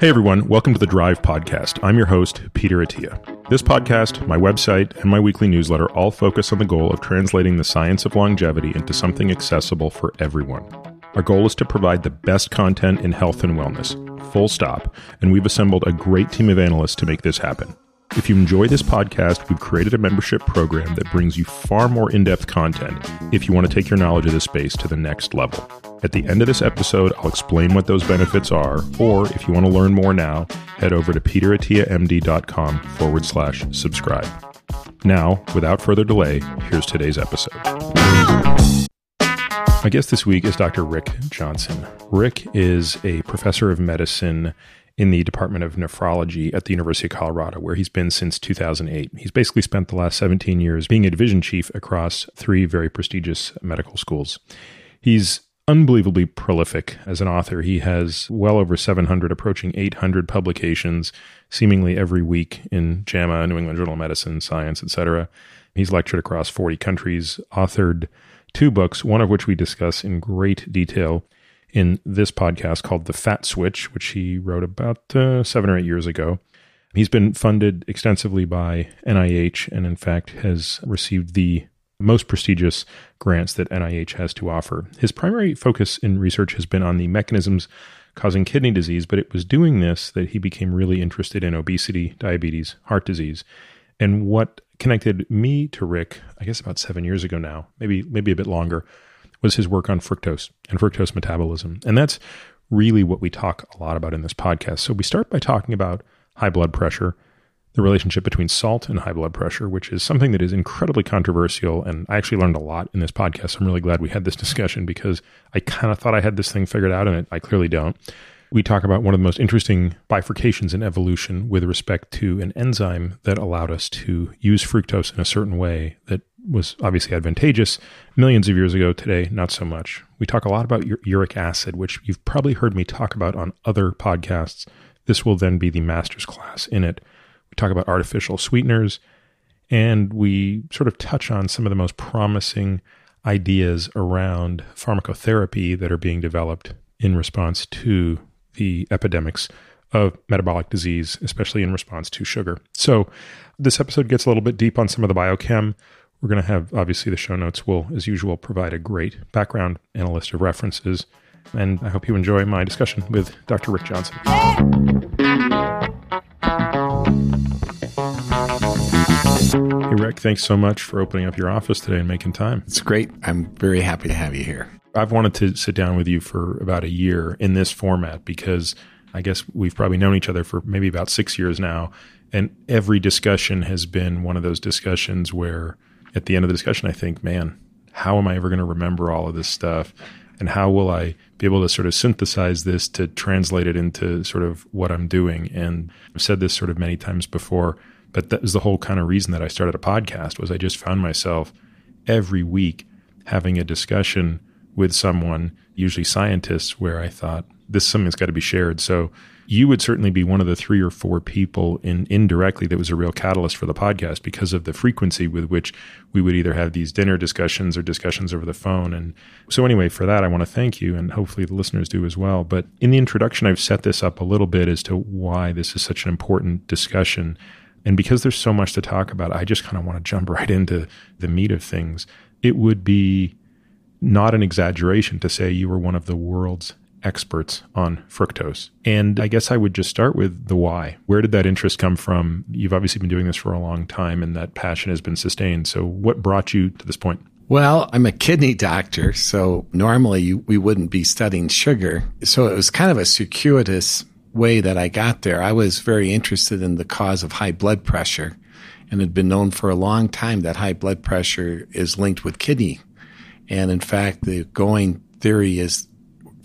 Hey everyone, welcome to the Drive Podcast. I'm your host, Peter Attia. This podcast, my website, and my weekly newsletter all focus on the goal of translating the science of longevity into something accessible for everyone. Our goal is to provide the best content in health and wellness, full stop, and we've assembled a great team of analysts to make this happen. If you enjoy this podcast, we've created a membership program that brings you far more in depth content if you want to take your knowledge of this space to the next level. At the end of this episode, I'll explain what those benefits are, or if you want to learn more now, head over to peterattiamd.com forward slash subscribe. Now, without further delay, here's today's episode. My guest this week is Dr. Rick Johnson. Rick is a professor of medicine in the Department of Nephrology at the University of Colorado, where he's been since 2008. He's basically spent the last 17 years being a division chief across three very prestigious medical schools. He's unbelievably prolific as an author. He has well over 700, approaching 800 publications, seemingly every week in JAMA, New England Journal of Medicine, Science, etc. He's lectured across 40 countries, authored two books, one of which we discuss in great detail in this podcast called The Fat Switch, which he wrote about uh, seven or eight years ago. He's been funded extensively by NIH and, in fact, has received the most prestigious grants that NIH has to offer. His primary focus in research has been on the mechanisms causing kidney disease, but it was doing this that he became really interested in obesity, diabetes, heart disease. And what connected me to Rick, I guess about seven years ago now, maybe maybe a bit longer, was his work on fructose and fructose metabolism. And that's really what we talk a lot about in this podcast. So we start by talking about high blood pressure, the relationship between salt and high blood pressure, which is something that is incredibly controversial. And I actually learned a lot in this podcast. I'm really glad we had this discussion because I kind of thought I had this thing figured out and it, I clearly don't. We talk about one of the most interesting bifurcations in evolution with respect to an enzyme that allowed us to use fructose in a certain way that was obviously advantageous millions of years ago. Today, not so much. We talk a lot about uric acid, which you've probably heard me talk about on other podcasts. This will then be the master's class in it. We talk about artificial sweeteners, and we sort of touch on some of the most promising ideas around pharmacotherapy that are being developed in response to the epidemics of metabolic disease, especially in response to sugar. So, this episode gets a little bit deep on some of the biochem. We're going to have, obviously, the show notes will, as usual, provide a great background and a list of references. And I hope you enjoy my discussion with Dr. Rick Johnson. Hey, Rick, thanks so much for opening up your office today and making time. It's great. I'm very happy to have you here. I've wanted to sit down with you for about a year in this format because I guess we've probably known each other for maybe about six years now. And every discussion has been one of those discussions where at the end of the discussion, I think, man, how am I ever going to remember all of this stuff? And how will I be able to sort of synthesize this to translate it into sort of what I'm doing? And I've said this sort of many times before, but that was the whole kind of reason that I started a podcast was I just found myself every week having a discussion with someone, usually scientists, where I thought this something's got to be shared. So you would certainly be one of the three or four people in indirectly that was a real catalyst for the podcast because of the frequency with which we would either have these dinner discussions or discussions over the phone. And so anyway, for that, I want to thank you and hopefully the listeners do as well. But in the introduction, I've set this up a little bit as to why this is such an important discussion. And because there's so much to talk about, I just kind of want to jump right into the meat of things. It would be not an exaggeration to say you were one of the world's experts on fructose. And I guess I would just start with the why. Where did that interest come from? You've obviously been doing this for a long time and that passion has been sustained. So, what brought you to this point? Well, I'm a kidney doctor, so normally we wouldn't be studying sugar. So it was kind of a circuitous way that I got there. I was very interested in the cause of high blood pressure and had been known for a long time that high blood pressure is linked with kidney. And in fact, the going theory is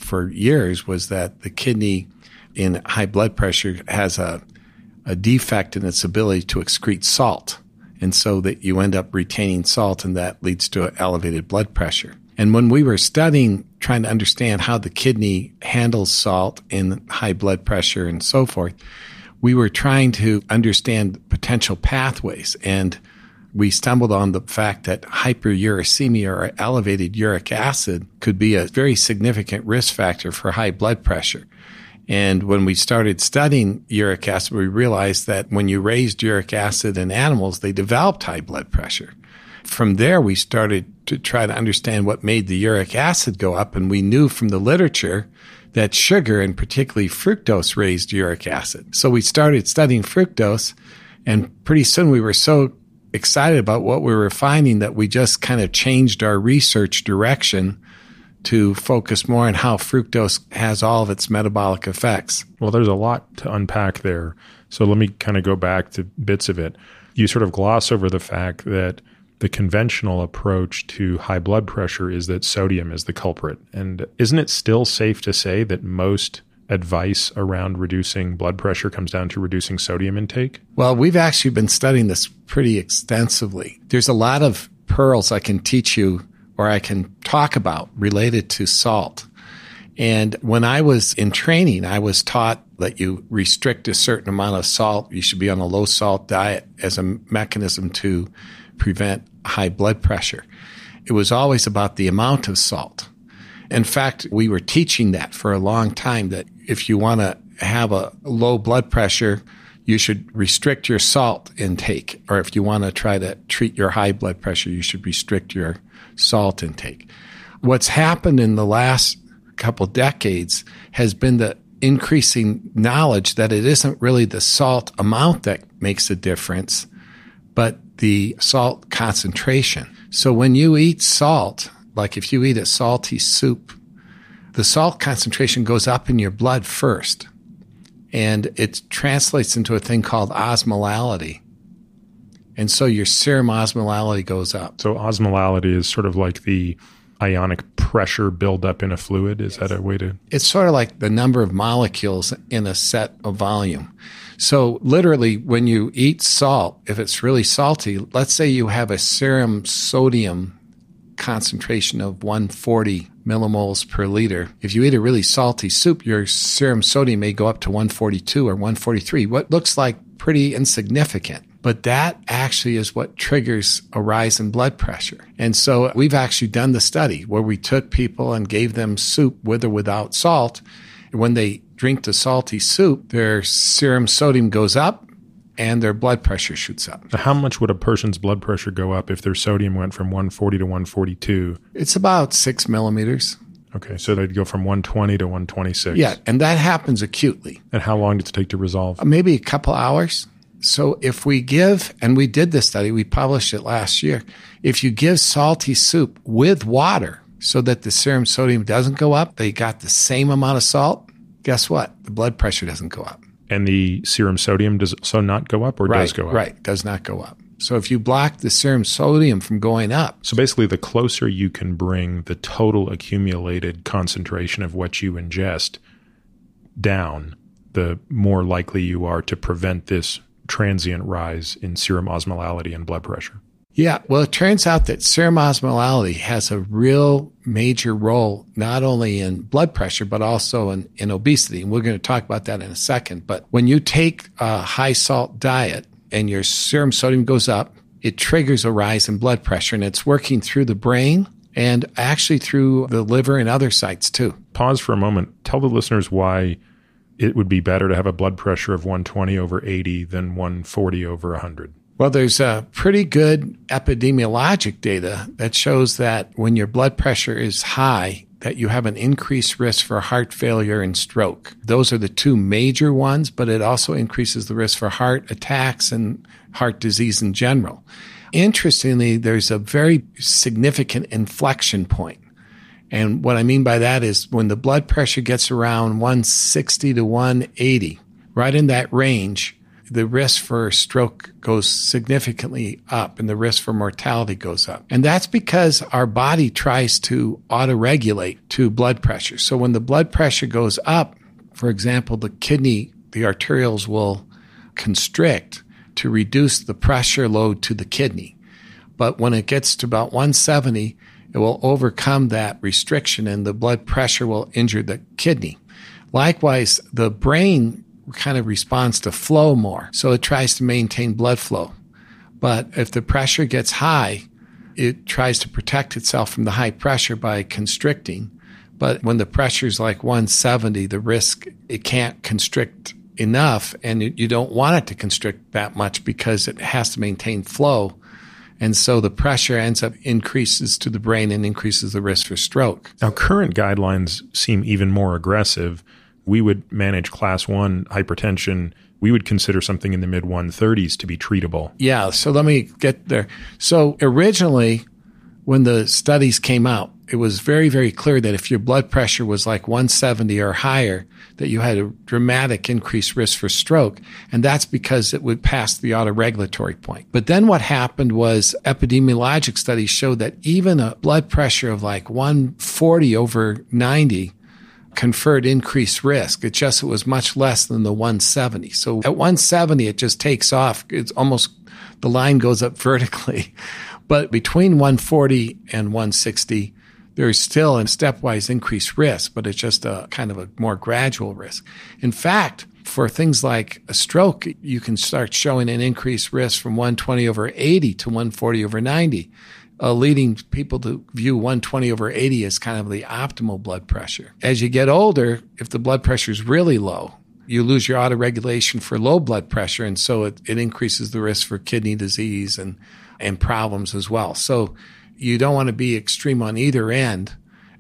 for years was that the kidney in high blood pressure has a, a defect in its ability to excrete salt. And so that you end up retaining salt and that leads to elevated blood pressure. And when we were studying, trying to understand how the kidney handles salt in high blood pressure and so forth, we were trying to understand potential pathways. And we stumbled on the fact that hyperuricemia or elevated uric acid could be a very significant risk factor for high blood pressure. And when we started studying uric acid, we realized that when you raised uric acid in animals, they developed high blood pressure. From there, we started to try to understand what made the uric acid go up. And we knew from the literature that sugar and particularly fructose raised uric acid. So we started studying fructose and pretty soon we were so excited about what we were finding that we just kind of changed our research direction to focus more on how fructose has all of its metabolic effects. Well, there's a lot to unpack there. So let me kind of go back to bits of it. You sort of gloss over the fact that the conventional approach to high blood pressure is that sodium is the culprit. And isn't it still safe to say that most advice around reducing blood pressure comes down to reducing sodium intake? Well, we've actually been studying this pretty extensively. There's a lot of pearls I can teach you or I can talk about related to salt. And when I was in training, I was taught that you restrict a certain amount of salt. You should be on a low salt diet as a mechanism to prevent high blood pressure. It was always about the amount of salt. In fact, we were teaching that for a long time that if you want to have a low blood pressure, you should restrict your salt intake. Or if you want to try to treat your high blood pressure, you should restrict your salt intake. What's happened in the last couple decades has been the increasing knowledge that it isn't really the salt amount that makes a difference, but the salt concentration. So when you eat salt, like if you eat a salty soup, the salt concentration goes up in your blood first and it translates into a thing called osmolality. And so your serum osmolality goes up. So osmolality is sort of like the ionic pressure buildup in a fluid. Is that a way to? It's sort of like the number of molecules in a set of volume. So literally, when you eat salt, if it's really salty, let's say you have a serum sodium concentration of 140 millimoles per liter. If you eat a really salty soup, your serum sodium may go up to 142 or 143, what looks like pretty insignificant. But that actually is what triggers a rise in blood pressure. And so we've actually done the study where we took people and gave them soup with or without salt. And when they drink the salty soup, their serum sodium goes up and their blood pressure shoots up. How much would a person's blood pressure go up if their sodium went from 140 to 142? It's about six millimeters. Okay, so they'd go from 120 to 126. Yeah, and that happens acutely. And how long does it take to resolve? Uh, maybe a couple hours. So if we give, and we did this study, we published it last year. If you give salty soup with water so that the serum sodium doesn't go up, they got the same amount of salt, guess what? The blood pressure doesn't go up and the serum sodium does so not go up or right, does go up? Right, does not go up. So if you block the serum sodium from going up. So basically, the closer you can bring the total accumulated concentration of what you ingest down, the more likely you are to prevent this transient rise in serum osmolality and blood pressure. Yeah, well, it turns out that serum osmolality has a real major role, not only in blood pressure, but also in, in obesity. And we're going to talk about that in a second. But when you take a high salt diet and your serum sodium goes up, it triggers a rise in blood pressure and it's working through the brain and actually through the liver and other sites too. Pause for a moment. Tell the listeners why it would be better to have a blood pressure of 120 over 80 than 140 over 100. Well, there's a pretty good epidemiologic data that shows that when your blood pressure is high, that you have an increased risk for heart failure and stroke. Those are the two major ones, but it also increases the risk for heart attacks and heart disease in general. Interestingly, there's a very significant inflection point. And what I mean by that is when the blood pressure gets around 160 to 180, right in that range, the risk for stroke goes significantly up and the risk for mortality goes up. And that's because our body tries to auto-regulate to blood pressure. So when the blood pressure goes up, for example, the kidney, the arterioles will constrict to reduce the pressure load to the kidney. But when it gets to about 170, it will overcome that restriction and the blood pressure will injure the kidney. Likewise, the brain kind of responds to flow more. So it tries to maintain blood flow. But if the pressure gets high, it tries to protect itself from the high pressure by constricting. But when the pressure is like 170, the risk, it can't constrict enough and you don't want it to constrict that much because it has to maintain flow. And so the pressure ends up increases to the brain and increases the risk for stroke. Now, current guidelines seem even more aggressive. We would manage class one hypertension. We would consider something in the mid 130s to be treatable. Yeah. So let me get there. So originally, when the studies came out, it was very, very clear that if your blood pressure was like 170 or higher, that you had a dramatic increased risk for stroke. And that's because it would pass the autoregulatory point. But then what happened was epidemiologic studies showed that even a blood pressure of like 140 over 90 conferred increased risk. It just it was much less than the 170. So at 170, it just takes off. It's almost the line goes up vertically. But between 140 and 160, there's still a stepwise increased risk, but it's just a kind of a more gradual risk. In fact, for things like a stroke, you can start showing an increased risk from 120 over 80 to 140 over 90, uh, leading people to view 120 over 80 as kind of the optimal blood pressure. As you get older, if the blood pressure is really low, you lose your autoregulation for low blood pressure, and so it, it increases the risk for kidney disease and and problems as well. So you don't want to be extreme on either end,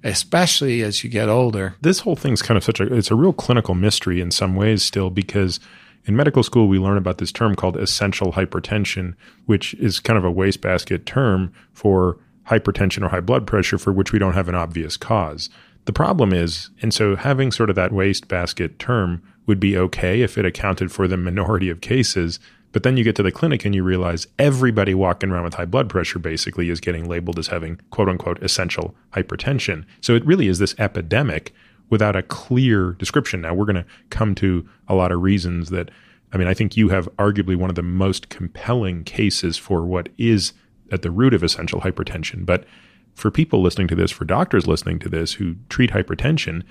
especially as you get older. This whole thing's kind of such a it's a real clinical mystery in some ways still because in medical school we learn about this term called essential hypertension, which is kind of a wastebasket term for hypertension or high blood pressure for which we don't have an obvious cause. The problem is, and so having sort of that wastebasket term would be okay if it accounted for the minority of cases, but then you get to the clinic and you realize everybody walking around with high blood pressure basically is getting labeled as having quote unquote essential hypertension. So it really is this epidemic without a clear description. Now we're going to come to a lot of reasons that, I mean, I think you have arguably one of the most compelling cases for what is at the root of essential hypertension. But for people listening to this, for doctors listening to this who treat hypertension,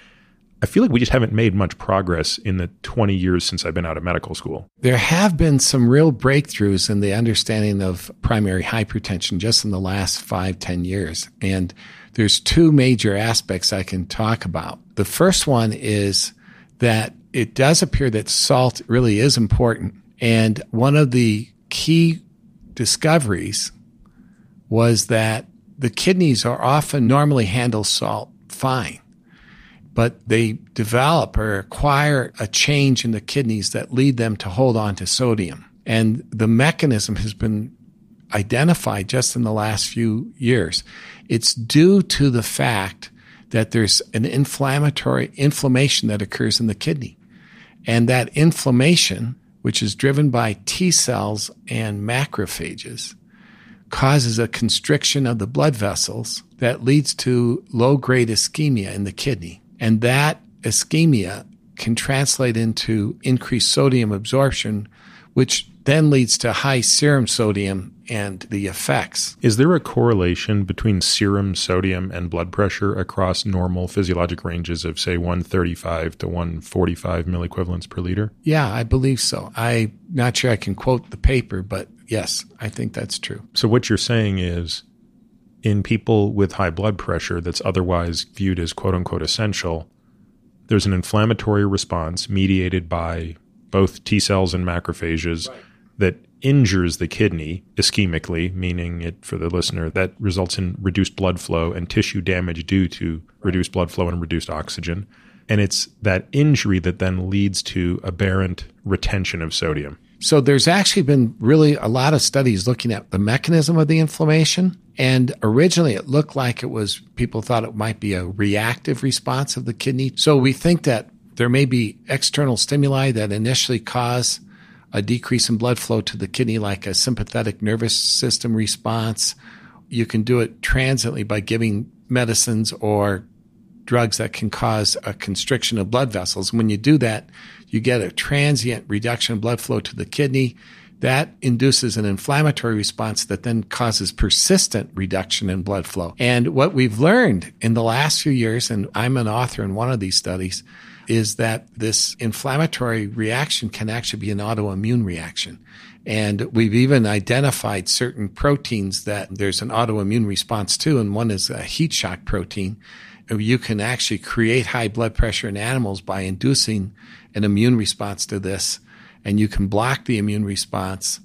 I feel like we just haven't made much progress in the 20 years since I've been out of medical school. There have been some real breakthroughs in the understanding of primary hypertension just in the last five, 10 years. And there's two major aspects I can talk about. The first one is that it does appear that salt really is important. And one of the key discoveries was that the kidneys are often normally handle salt fine but they develop or acquire a change in the kidneys that lead them to hold on to sodium. And the mechanism has been identified just in the last few years. It's due to the fact that there's an inflammatory inflammation that occurs in the kidney. And that inflammation, which is driven by T cells and macrophages, causes a constriction of the blood vessels that leads to low grade ischemia in the kidney. And that ischemia can translate into increased sodium absorption, which then leads to high serum sodium and the effects. Is there a correlation between serum sodium and blood pressure across normal physiologic ranges of, say, 135 to 145 milliequivalents per liter? Yeah, I believe so. I'm not sure I can quote the paper, but yes, I think that's true. So, what you're saying is in people with high blood pressure that's otherwise viewed as quote unquote essential, there's an inflammatory response mediated by both T cells and macrophages right. That injures the kidney ischemically, meaning it for the listener that results in reduced blood flow and tissue damage due to reduced blood flow and reduced oxygen. And it's that injury that then leads to aberrant retention of sodium. So there's actually been really a lot of studies looking at the mechanism of the inflammation. And originally it looked like it was, people thought it might be a reactive response of the kidney. So we think that there may be external stimuli that initially cause a decrease in blood flow to the kidney, like a sympathetic nervous system response. You can do it transiently by giving medicines or drugs that can cause a constriction of blood vessels. When you do that, you get a transient reduction of blood flow to the kidney. That induces an inflammatory response that then causes persistent reduction in blood flow. And what we've learned in the last few years, and I'm an author in one of these studies, is that this inflammatory reaction can actually be an autoimmune reaction. And we've even identified certain proteins that there's an autoimmune response to, and one is a heat shock protein you can actually create high blood pressure in animals by inducing an immune response to this. And you can block the immune response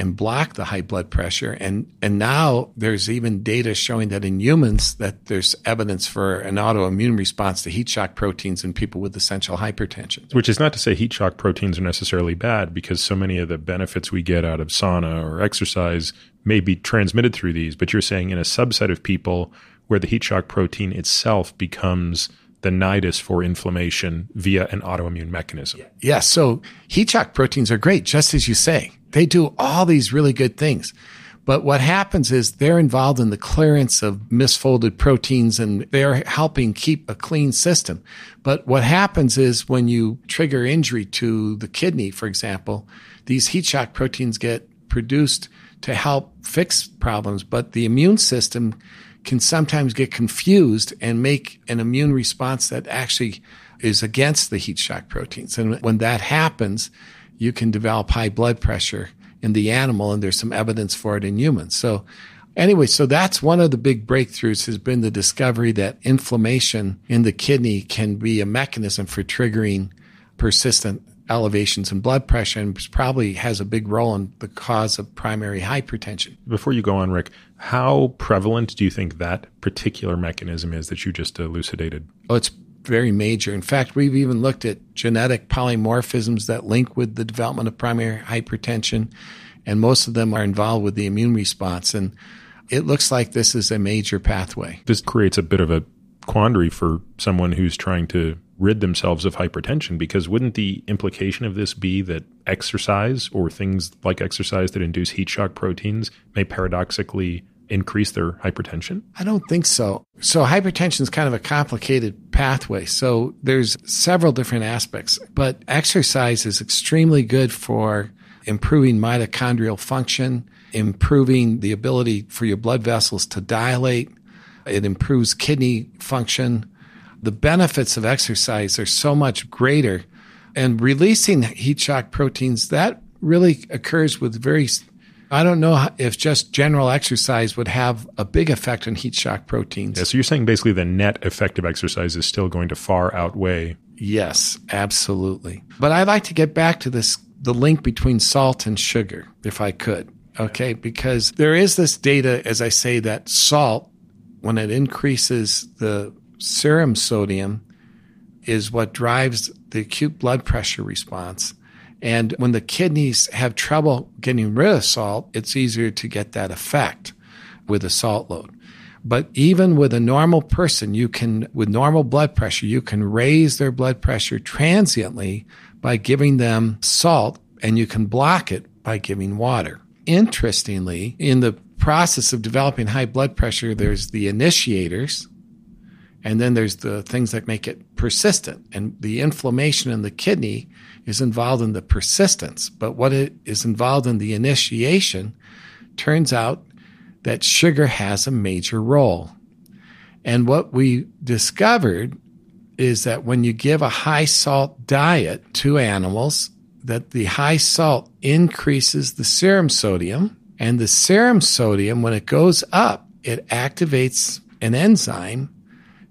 and block the high blood pressure. And, and now there's even data showing that in humans that there's evidence for an autoimmune response to heat shock proteins in people with essential hypertension. Which is not to say heat shock proteins are necessarily bad because so many of the benefits we get out of sauna or exercise may be transmitted through these. But you're saying in a subset of people where the heat shock protein itself becomes the nidus for inflammation via an autoimmune mechanism. Yes. Yeah, so heat shock proteins are great, just as you say. They do all these really good things. But what happens is they're involved in the clearance of misfolded proteins and they're helping keep a clean system. But what happens is when you trigger injury to the kidney, for example, these heat shock proteins get produced to help fix problems, but the immune system can sometimes get confused and make an immune response that actually is against the heat shock proteins. And when that happens, you can develop high blood pressure in the animal, and there's some evidence for it in humans. So, anyway, so that's one of the big breakthroughs has been the discovery that inflammation in the kidney can be a mechanism for triggering persistent elevations in blood pressure and probably has a big role in the cause of primary hypertension. Before you go on, Rick, how prevalent do you think that particular mechanism is that you just elucidated? Oh, it's very major. In fact, we've even looked at genetic polymorphisms that link with the development of primary hypertension, and most of them are involved with the immune response. And it looks like this is a major pathway. This creates a bit of a quandary for someone who's trying to rid themselves of hypertension because wouldn't the implication of this be that exercise or things like exercise that induce heat shock proteins may paradoxically increase their hypertension? I don't think so. So hypertension is kind of a complicated pathway. So there's several different aspects, but exercise is extremely good for improving mitochondrial function, improving the ability for your blood vessels to dilate. It improves kidney function. The benefits of exercise are so much greater. And releasing heat shock proteins, that really occurs with very I don't know if just general exercise would have a big effect on heat shock proteins. Yeah, so you're saying basically the net effect of exercise is still going to far outweigh. Yes, absolutely. But I'd like to get back to this the link between salt and sugar, if I could. Okay, because there is this data, as I say, that salt, when it increases the serum sodium, is what drives the acute blood pressure response. And when the kidneys have trouble getting rid of salt, it's easier to get that effect with a salt load. But even with a normal person, you can, with normal blood pressure, you can raise their blood pressure transiently by giving them salt and you can block it by giving water. Interestingly, in the process of developing high blood pressure, there's the initiators and then there's the things that make it persistent. And the inflammation in the kidney is involved in the persistence, but what it is involved in the initiation turns out that sugar has a major role. And what we discovered is that when you give a high salt diet to animals, that the high salt increases the serum sodium, and the serum sodium, when it goes up, it activates an enzyme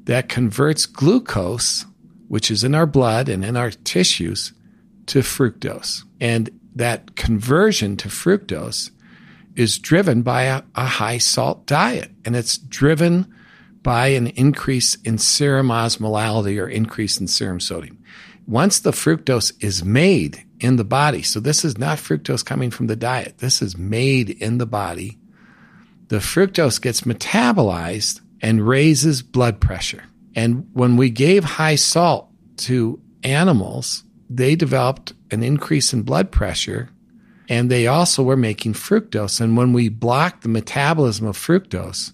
that converts glucose, which is in our blood and in our tissues, to fructose. And that conversion to fructose is driven by a, a, high salt diet. And it's driven by an increase in serum osmolality or increase in serum sodium. Once the fructose is made in the body, so this is not fructose coming from the diet, this is made in the body, the fructose gets metabolized and raises blood pressure. And when we gave high salt to animals, they developed an increase in blood pressure and they also were making fructose. And when we block the metabolism of fructose,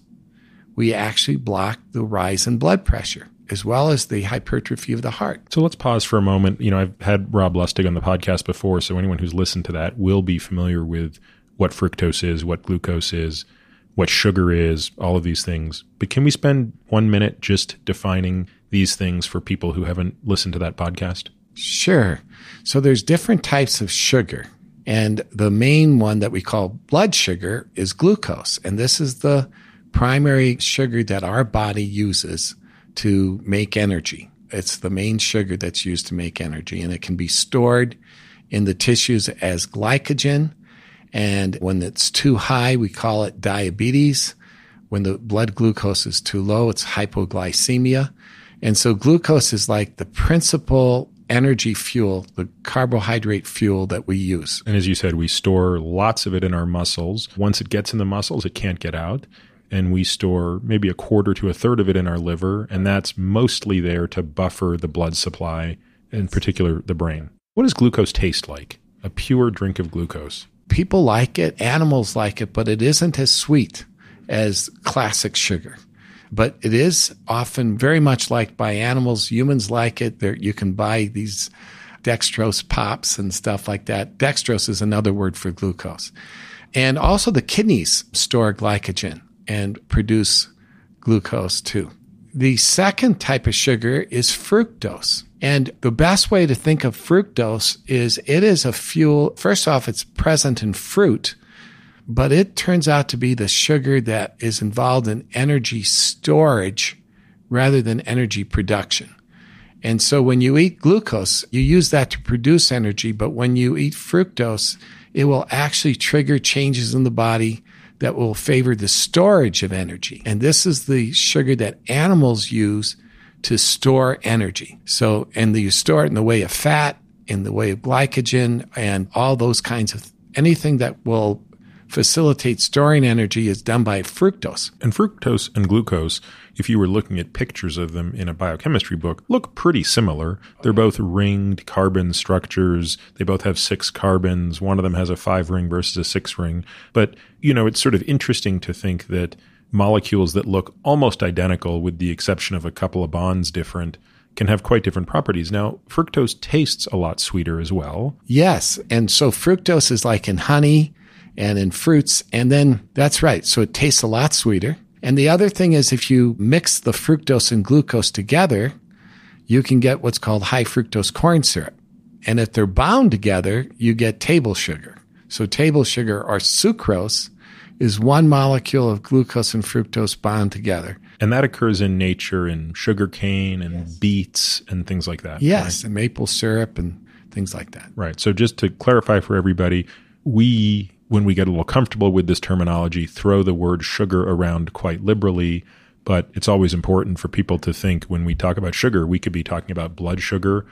we actually block the rise in blood pressure as well as the hypertrophy of the heart. So let's pause for a moment. You know, I've had Rob Lustig on the podcast before, so anyone who's listened to that will be familiar with what fructose is, what glucose is, what sugar is, all of these things. But can we spend one minute just defining these things for people who haven't listened to that podcast? Sure. So there's different types of sugar. And the main one that we call blood sugar is glucose. And this is the primary sugar that our body uses to make energy. It's the main sugar that's used to make energy, and it can be stored in the tissues as glycogen. And when it's too high, we call it diabetes. When the blood glucose is too low, it's hypoglycemia. And so glucose is like the principal energy fuel, the carbohydrate fuel that we use. And as you said, we store lots of it in our muscles. Once it gets in the muscles, it can't get out. And we store maybe a quarter to a third of it in our liver. And that's mostly there to buffer the blood supply, in particular the brain. What does glucose taste like? A pure drink of glucose. People like it, animals like it, but it isn't as sweet as classic sugar but it is often very much liked by animals. Humans like it. There, you can buy these dextrose pops and stuff like that. Dextrose is another word for glucose. And also the kidneys store glycogen and produce glucose too. The second type of sugar is fructose. And the best way to think of fructose is it is a fuel. First off, it's present in fruit but it turns out to be the sugar that is involved in energy storage rather than energy production. And so when you eat glucose, you use that to produce energy, but when you eat fructose, it will actually trigger changes in the body that will favor the storage of energy. And this is the sugar that animals use to store energy. So, and you store it in the way of fat, in the way of glycogen, and all those kinds of anything that will facilitate storing energy is done by fructose. And fructose and glucose, if you were looking at pictures of them in a biochemistry book, look pretty similar. They're both ringed carbon structures. They both have six carbons. One of them has a five ring versus a six ring. But, you know, it's sort of interesting to think that molecules that look almost identical, with the exception of a couple of bonds different, can have quite different properties. Now, fructose tastes a lot sweeter as well. Yes. And so fructose is like in honey and in fruits. And then that's right. So it tastes a lot sweeter. And the other thing is if you mix the fructose and glucose together, you can get what's called high fructose corn syrup. And if they're bound together, you get table sugar. So table sugar or sucrose is one molecule of glucose and fructose bound together. And that occurs in nature in sugar cane and yes. beets and things like that. Yes, right? and maple syrup and things like that. Right. So just to clarify for everybody, we when we get a little comfortable with this terminology, throw the word sugar around quite liberally. But it's always important for people to think when we talk about sugar, we could be talking about blood sugar,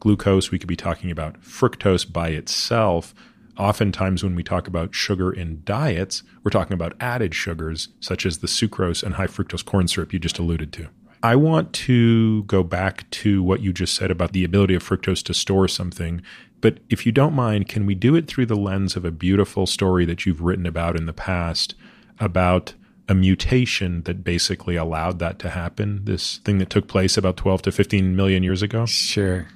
glucose, we could be talking about fructose by itself. Oftentimes, when we talk about sugar in diets, we're talking about added sugars, such as the sucrose and high fructose corn syrup you just alluded to. I want to go back to what you just said about the ability of fructose to store something but if you don't mind, can we do it through the lens of a beautiful story that you've written about in the past about a mutation that basically allowed that to happen? This thing that took place about 12 to 15 million years ago? Sure.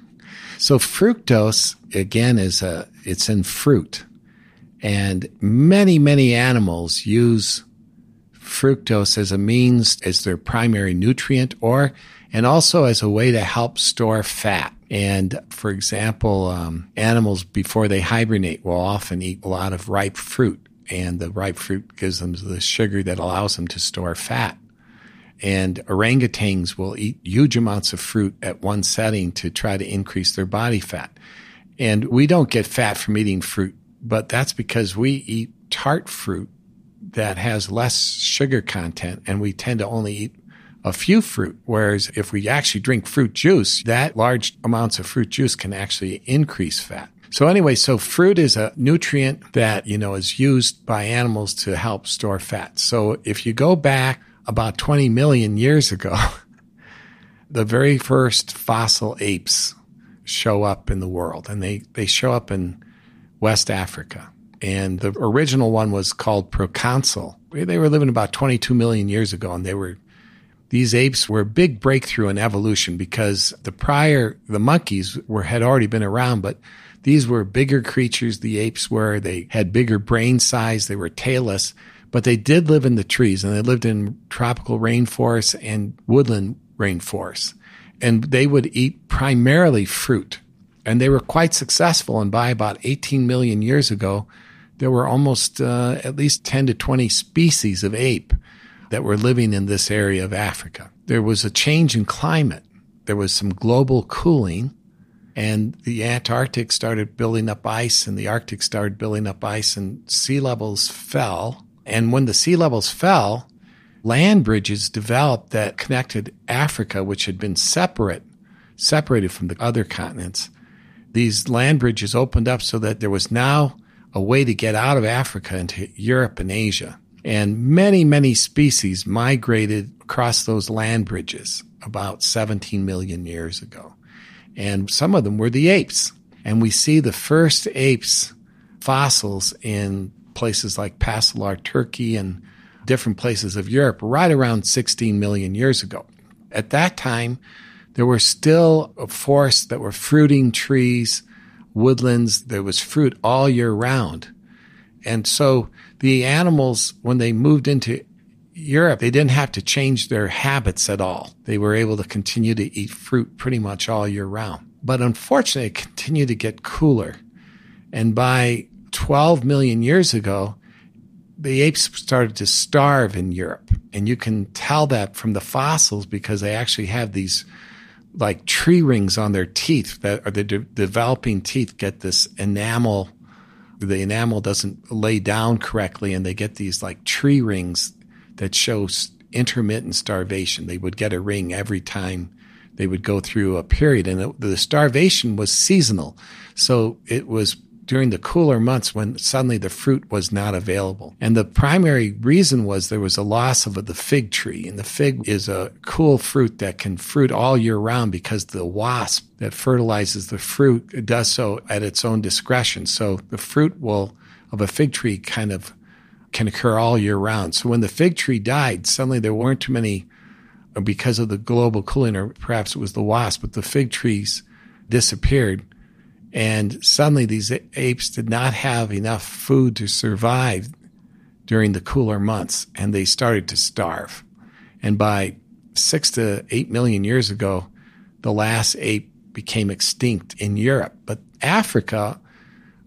So fructose again is a it's in fruit. And many many animals use fructose as a means as their primary nutrient or and also as a way to help store fat. And for example, um, animals before they hibernate will often eat a lot of ripe fruit, and the ripe fruit gives them the sugar that allows them to store fat. And orangutans will eat huge amounts of fruit at one setting to try to increase their body fat. And we don't get fat from eating fruit, but that's because we eat tart fruit that has less sugar content, and we tend to only eat a few fruit. Whereas if we actually drink fruit juice, that large amounts of fruit juice can actually increase fat. So anyway, so fruit is a nutrient that, you know, is used by animals to help store fat. So if you go back about 20 million years ago, the very first fossil apes show up in the world and they, they show up in West Africa. And the original one was called proconsul. They were living about 22 million years ago and they were these apes were a big breakthrough in evolution because the prior, the monkeys were, had already been around, but these were bigger creatures. The apes were, they had bigger brain size. They were tailless, but they did live in the trees and they lived in tropical rainforests and woodland rainforests. And they would eat primarily fruit and they were quite successful. And by about 18 million years ago, there were almost uh, at least 10 to 20 species of ape that were living in this area of Africa. there was a change in climate. There was some global cooling, and the Antarctic started building up ice, and the Arctic started building up ice, and sea levels fell. And when the sea levels fell, land bridges developed that connected Africa, which had been separate, separated from the other continents. These land bridges opened up so that there was now a way to get out of Africa into Europe and Asia. And many, many species migrated across those land bridges about 17 million years ago. And some of them were the apes. And we see the first apes fossils in places like Pasalar, Turkey, and different places of Europe right around 16 million years ago. At that time, there were still forests that were fruiting trees, woodlands. There was fruit all year round. And so the animals, when they moved into Europe, they didn't have to change their habits at all. They were able to continue to eat fruit pretty much all year round. But unfortunately, it continued to get cooler. And by 12 million years ago, the apes started to starve in Europe. And you can tell that from the fossils because they actually have these like tree rings on their teeth that are the de- developing teeth get this enamel. The enamel doesn't lay down correctly and they get these like tree rings that show intermittent starvation. They would get a ring every time they would go through a period and the starvation was seasonal. So it was during the cooler months when suddenly the fruit was not available. And the primary reason was there was a loss of the fig tree. And the fig is a cool fruit that can fruit all year round because the wasp that fertilizes the fruit does so at its own discretion. So the fruit will of a fig tree kind of can occur all year round. So when the fig tree died, suddenly there weren't too many because of the global cooling, or perhaps it was the wasp, but the fig trees disappeared and suddenly these apes did not have enough food to survive during the cooler months and they started to starve. And by six to eight million years ago, the last ape became extinct in Europe. But Africa,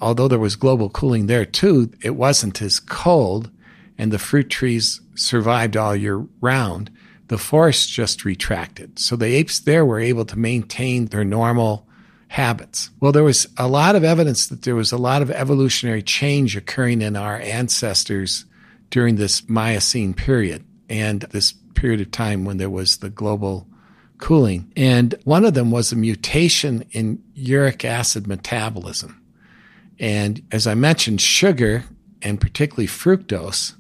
although there was global cooling there too, it wasn't as cold and the fruit trees survived all year round. The forests just retracted. So the apes there were able to maintain their normal habits. Well, there was a lot of evidence that there was a lot of evolutionary change occurring in our ancestors during this Miocene period and this period of time when there was the global cooling. And one of them was a mutation in uric acid metabolism. And as I mentioned, sugar and particularly fructose,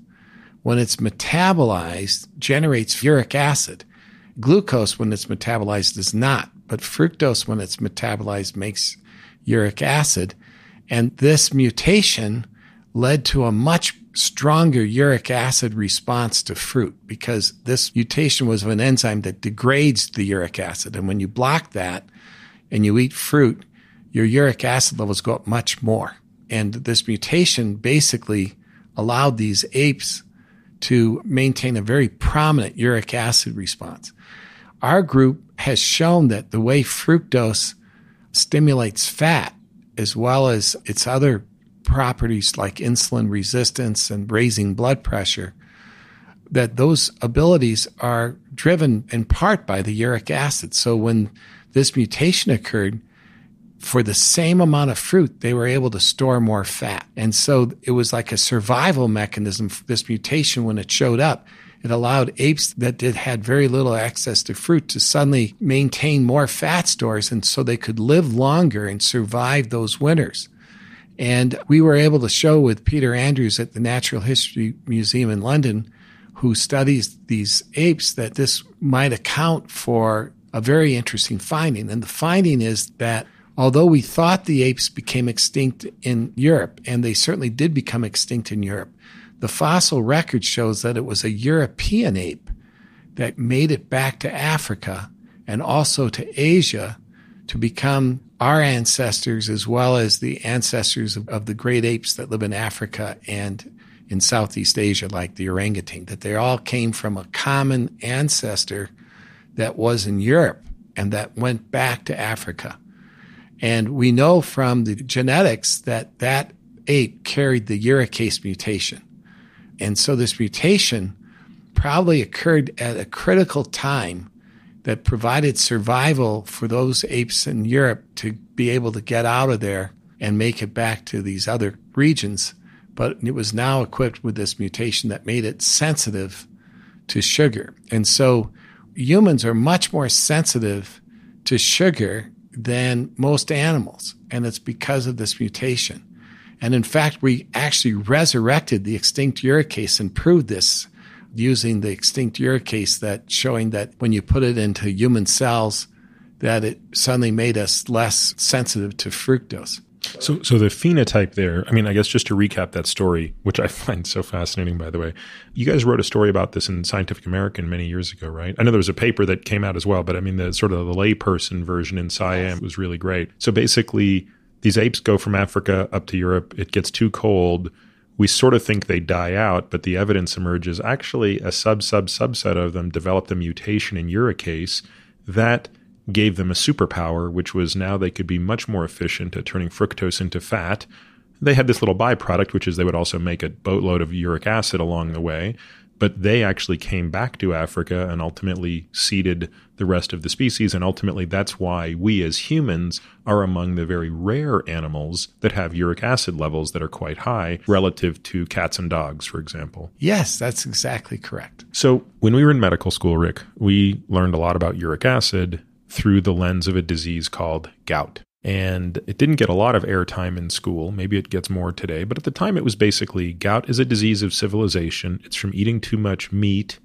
when it's metabolized, generates uric acid. Glucose, when it's metabolized, does not but fructose, when it's metabolized, makes uric acid. And this mutation led to a much stronger uric acid response to fruit because this mutation was of an enzyme that degrades the uric acid. And when you block that and you eat fruit, your uric acid levels go up much more. And this mutation basically allowed these apes to maintain a very prominent uric acid response. Our group has shown that the way fructose stimulates fat, as well as its other properties like insulin resistance and raising blood pressure, that those abilities are driven in part by the uric acid. So when this mutation occurred, for the same amount of fruit, they were able to store more fat. And so it was like a survival mechanism this mutation when it showed up. It allowed apes that did had very little access to fruit to suddenly maintain more fat stores and so they could live longer and survive those winters. And we were able to show with Peter Andrews at the Natural History Museum in London, who studies these apes, that this might account for a very interesting finding. And the finding is that although we thought the apes became extinct in Europe, and they certainly did become extinct in Europe, the fossil record shows that it was a European ape that made it back to Africa and also to Asia to become our ancestors as well as the ancestors of, of, the great apes that live in Africa and in Southeast Asia, like the orangutan, that they all came from a common ancestor that was in Europe and that went back to Africa. And we know from the genetics that that ape carried the uricase mutation. And so this mutation probably occurred at a critical time that provided survival for those apes in Europe to be able to get out of there and make it back to these other regions. But it was now equipped with this mutation that made it sensitive to sugar. And so humans are much more sensitive to sugar than most animals. And it's because of this mutation. And in fact, we actually resurrected the extinct uricase and proved this using the extinct uricase that showing that when you put it into human cells, that it suddenly made us less sensitive to fructose. So, so the phenotype there, I mean, I guess just to recap that story, which I find so fascinating, by the way, you guys wrote a story about this in Scientific American many years ago, right? I know there was a paper that came out as well, but I mean, the sort of the layperson version in Science was really great. So basically, these apes go from Africa up to Europe. It gets too cold. We sort of think they die out, but the evidence emerges actually a sub sub subset of them developed a mutation in uricase that gave them a superpower, which was now they could be much more efficient at turning fructose into fat. They had this little byproduct, which is they would also make a boatload of uric acid along the way. But they actually came back to Africa and ultimately seeded the rest of the species. And ultimately, that's why we as humans are among the very rare animals that have uric acid levels that are quite high relative to cats and dogs, for example. Yes, that's exactly correct. So, when we were in medical school, Rick, we learned a lot about uric acid through the lens of a disease called gout. And it didn't get a lot of airtime in school. Maybe it gets more today. But at the time, it was basically gout is a disease of civilization. It's from eating too much meat.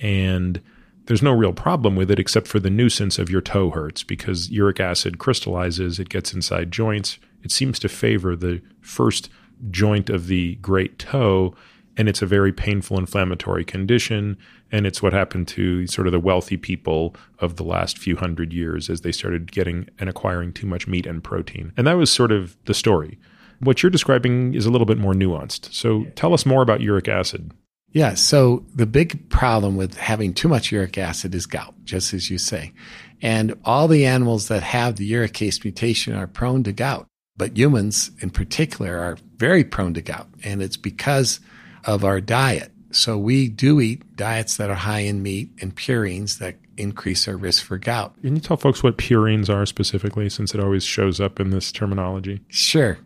And there's no real problem with it except for the nuisance of your toe hurts because uric acid crystallizes, it gets inside joints. It seems to favor the first joint of the great toe and it's a very painful inflammatory condition and it's what happened to sort of the wealthy people of the last few hundred years as they started getting and acquiring too much meat and protein. And that was sort of the story. What you're describing is a little bit more nuanced. So tell us more about uric acid. Yeah so the big problem with having too much uric acid is gout just as you say. And all the animals that have the uricase mutation are prone to gout but humans in particular are very prone to gout. And it's because of our diet. So we do eat diets that are high in meat and purines that increase our risk for gout. Can you tell folks what purines are specifically since it always shows up in this terminology? Sure.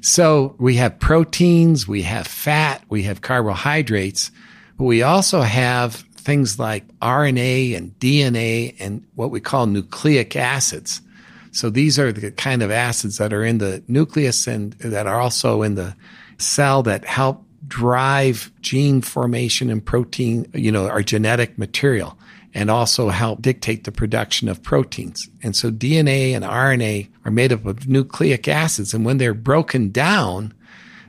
So we have proteins, we have fat, we have carbohydrates, but we also have things like RNA and DNA and what we call nucleic acids. So these are the kind of acids that are in the nucleus and that are also in the cell that help drive gene formation and protein, you know, our genetic material and also help dictate the production of proteins. And so DNA and RNA are made up of nucleic acids. And when they're broken down,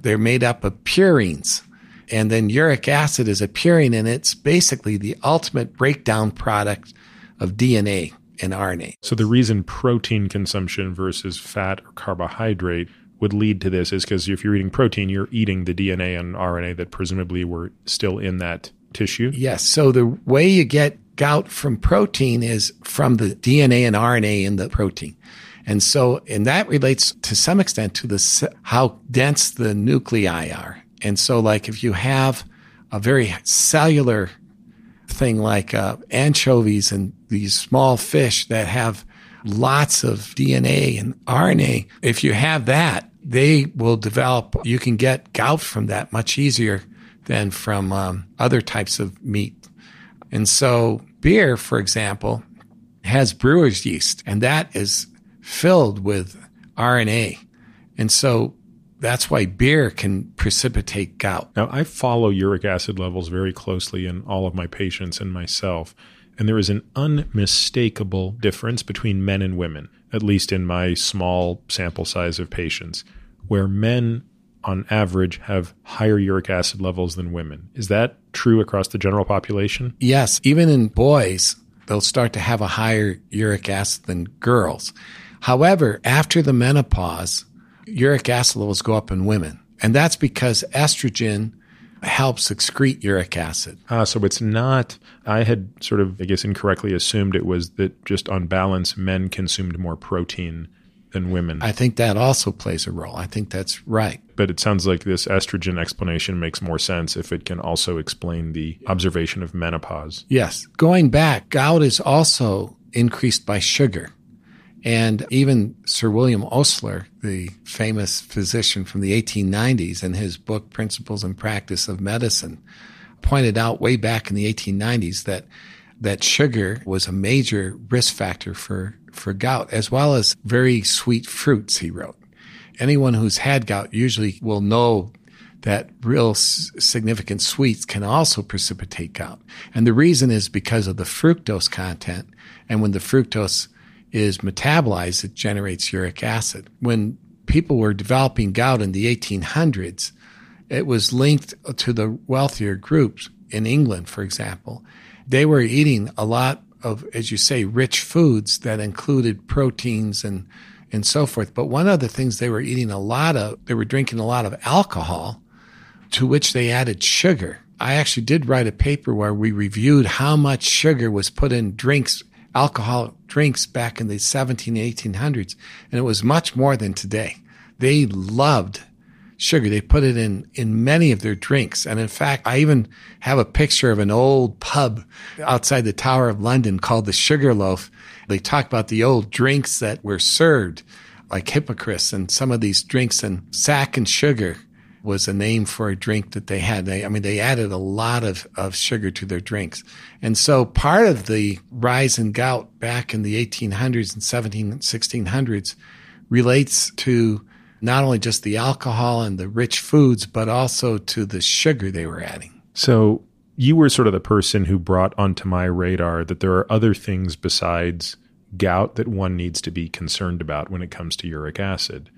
they're made up of purines. And then uric acid is a purine, and it's basically the ultimate breakdown product of DNA and RNA. So the reason protein consumption versus fat or carbohydrate would lead to this is because if you're eating protein, you're eating the DNA and RNA that presumably were still in that tissue. Yes. So the way you get gout from protein is from the DNA and RNA in the protein. And so, and that relates to some extent to the, how dense the nuclei are. And so, like if you have a very cellular thing like uh, anchovies and these small fish that have lots of DNA and RNA, if you have that, they will develop, you can get gout from that much easier than from um, other types of meat. And so beer, for example, has brewer's yeast and that is filled with RNA. And so that's why beer can precipitate gout. Now, I follow uric acid levels very closely in all of my patients and myself. And there is an unmistakable difference between men and women, at least in my small sample size of patients, where men on average have higher uric acid levels than women. Is that true across the general population? Yes. Even in boys, they'll start to have a higher uric acid than girls. However, after the menopause, uric acid levels go up in women. And that's because estrogen helps excrete uric acid. Ah, so it's not, I had sort of, I guess, incorrectly assumed it was that just on balance, men consumed more protein than women. I think that also plays a role. I think that's right. But it sounds like this estrogen explanation makes more sense if it can also explain the observation of menopause. Yes. Going back, gout is also increased by sugar. And even Sir William Osler, the famous physician from the 1890s, in his book Principles and Practice of Medicine, pointed out way back in the 1890s that that sugar was a major risk factor for, for gout, as well as very sweet fruits, he wrote. Anyone who's had gout usually will know that real significant sweets can also precipitate gout. And the reason is because of the fructose content. And when the fructose is metabolized, it generates uric acid. When people were developing gout in the 1800s, it was linked to the wealthier groups in England, for example they were eating a lot of, as you say, rich foods that included proteins and and so forth. But one of the things they were eating a lot of, they were drinking a lot of alcohol, to which they added sugar. I actually did write a paper where we reviewed how much sugar was put in drinks, alcoholic drinks back in the 17, 1800s, and it was much more than today. They loved sugar. They put it in, in many of their drinks. And in fact, I even have a picture of an old pub outside the Tower of London called the Sugar Loaf. They talk about the old drinks that were served, like Hippocras and some of these drinks and sack and sugar was a name for a drink that they had. They, I mean, they added a lot of, of sugar to their drinks. And so part of the rise in gout back in the 1800s and 17, 1600s relates to not only just the alcohol and the rich foods, but also to the sugar they were adding. So you were sort of the person who brought onto my radar that there are other things besides gout that one needs to be concerned about when it comes to uric acid.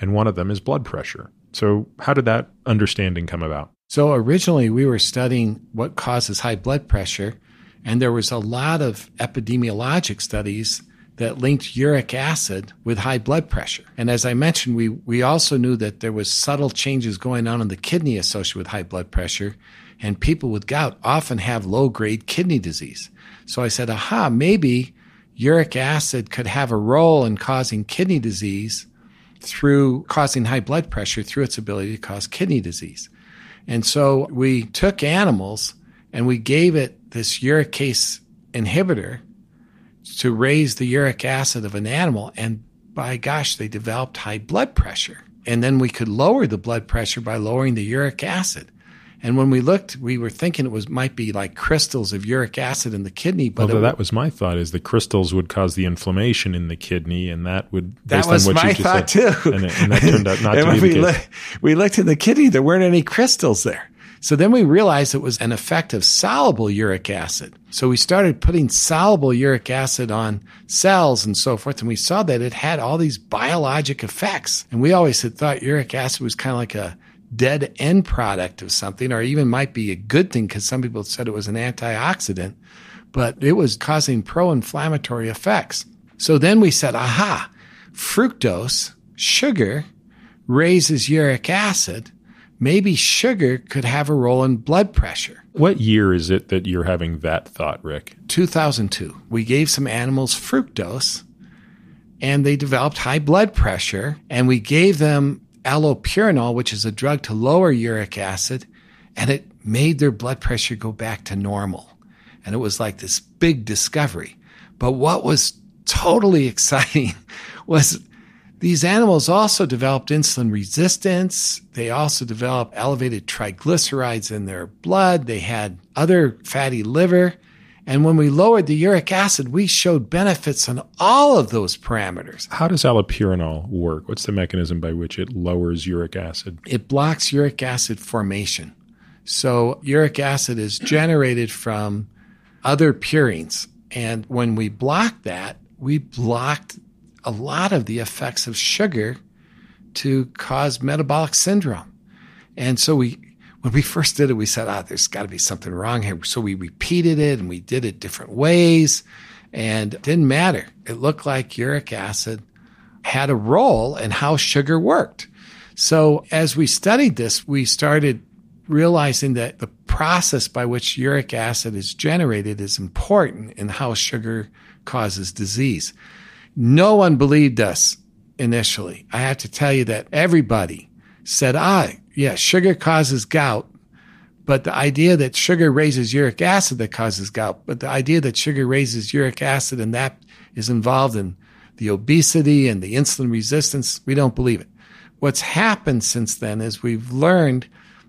And one of them is blood pressure. So, how did that understanding come about? So, originally we were studying what causes high blood pressure, and there was a lot of epidemiologic studies that linked uric acid with high blood pressure. And as I mentioned, we, we also knew that there was subtle changes going on in the kidney associated with high blood pressure. And people with gout often have low grade kidney disease. So I said, aha, maybe uric acid could have a role in causing kidney disease through causing high blood pressure through its ability to cause kidney disease. And so we took animals and we gave it this uricase inhibitor to raise the uric acid of an animal. And by gosh, they developed high blood pressure. And then we could lower the blood pressure by lowering the uric acid. And when we looked, we were thinking it was might be like crystals of uric acid in the kidney. But Although that was my thought, is the crystals would cause the inflammation in the kidney, and that would that was my thought said, too. And, it, and, that turned out not to be the case. we looked in the kidney; there weren't any crystals there. So then we realized it was an effect of soluble uric acid. So we started putting soluble uric acid on cells and so forth. And we saw that it had all these biologic effects. And we always had thought uric acid was kind of like a dead end product of something, or even might be a good thing because some people said it was an antioxidant, but it was causing pro inflammatory effects. So then we said, aha, fructose, sugar, raises uric acid maybe sugar could have a role in blood pressure. What year is it that you're having that thought, Rick? 2002. We gave some animals fructose and they developed high blood pressure, and we gave them allopurinol, which is a drug to lower uric acid, and it made their blood pressure go back to normal. And it was like this big discovery. But what was totally exciting was these animals also developed insulin resistance. They also developed elevated triglycerides in their blood. They had other fatty liver. And when we lowered the uric acid, we showed benefits on all of those parameters. How does allopurinol work? What's the mechanism by which it lowers uric acid? It blocks uric acid formation. So, uric acid is generated from other purines. And when we block that, we blocked a lot of the effects of sugar to cause metabolic syndrome. And so we, when we first did it, we said, ah, oh, there's got to be something wrong here. So we repeated it and we did it different ways and it didn't matter. It looked like uric acid had a role in how sugar worked. So as we studied this, we started realizing that the process by which uric acid is generated is important in how sugar causes disease. No one believed us initially. I have to tell you that everybody said, ah, yeah, sugar causes gout. But the idea that sugar raises uric acid that causes gout, but the idea that sugar raises uric acid and that is involved in the obesity and the insulin resistance, we don't believe it. What's happened since then is we've learned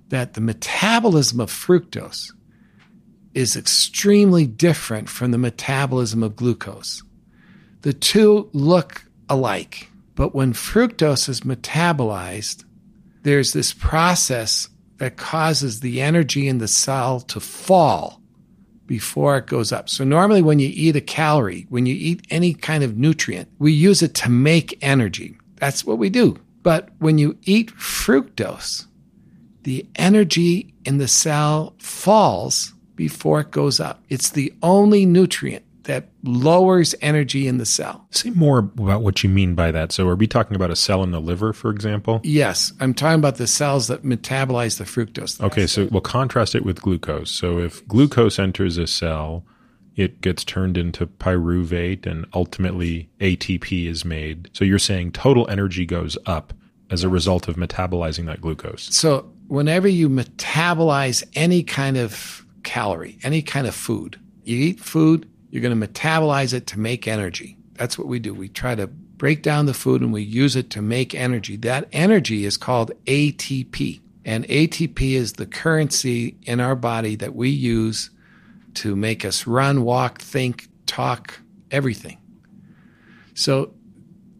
that the metabolism of fructose is extremely different from the metabolism of glucose. The two look alike, but when fructose is metabolized, there's this process that causes the energy in the cell to fall before it goes up. So normally when you eat a calorie, when you eat any kind of nutrient, we use it to make energy. That's what we do. But when you eat fructose, the energy in the cell falls before it goes up. It's the only nutrient that lowers energy in the cell. Say more about what you mean by that. So, are we talking about a cell in the liver, for example? Yes, I'm talking about the cells that metabolize the fructose. Okay, so we'll contrast it with glucose. So, if glucose enters a cell, it gets turned into pyruvate and ultimately ATP is made. So, you're saying total energy goes up as a result of metabolizing that glucose. So, whenever you metabolize any kind of calorie, any kind of food, you eat food, you're going to metabolize it to make energy. That's what we do. We try to break down the food and we use it to make energy. That energy is called ATP. And ATP is the currency in our body that we use to make us run, walk, think, talk, everything. So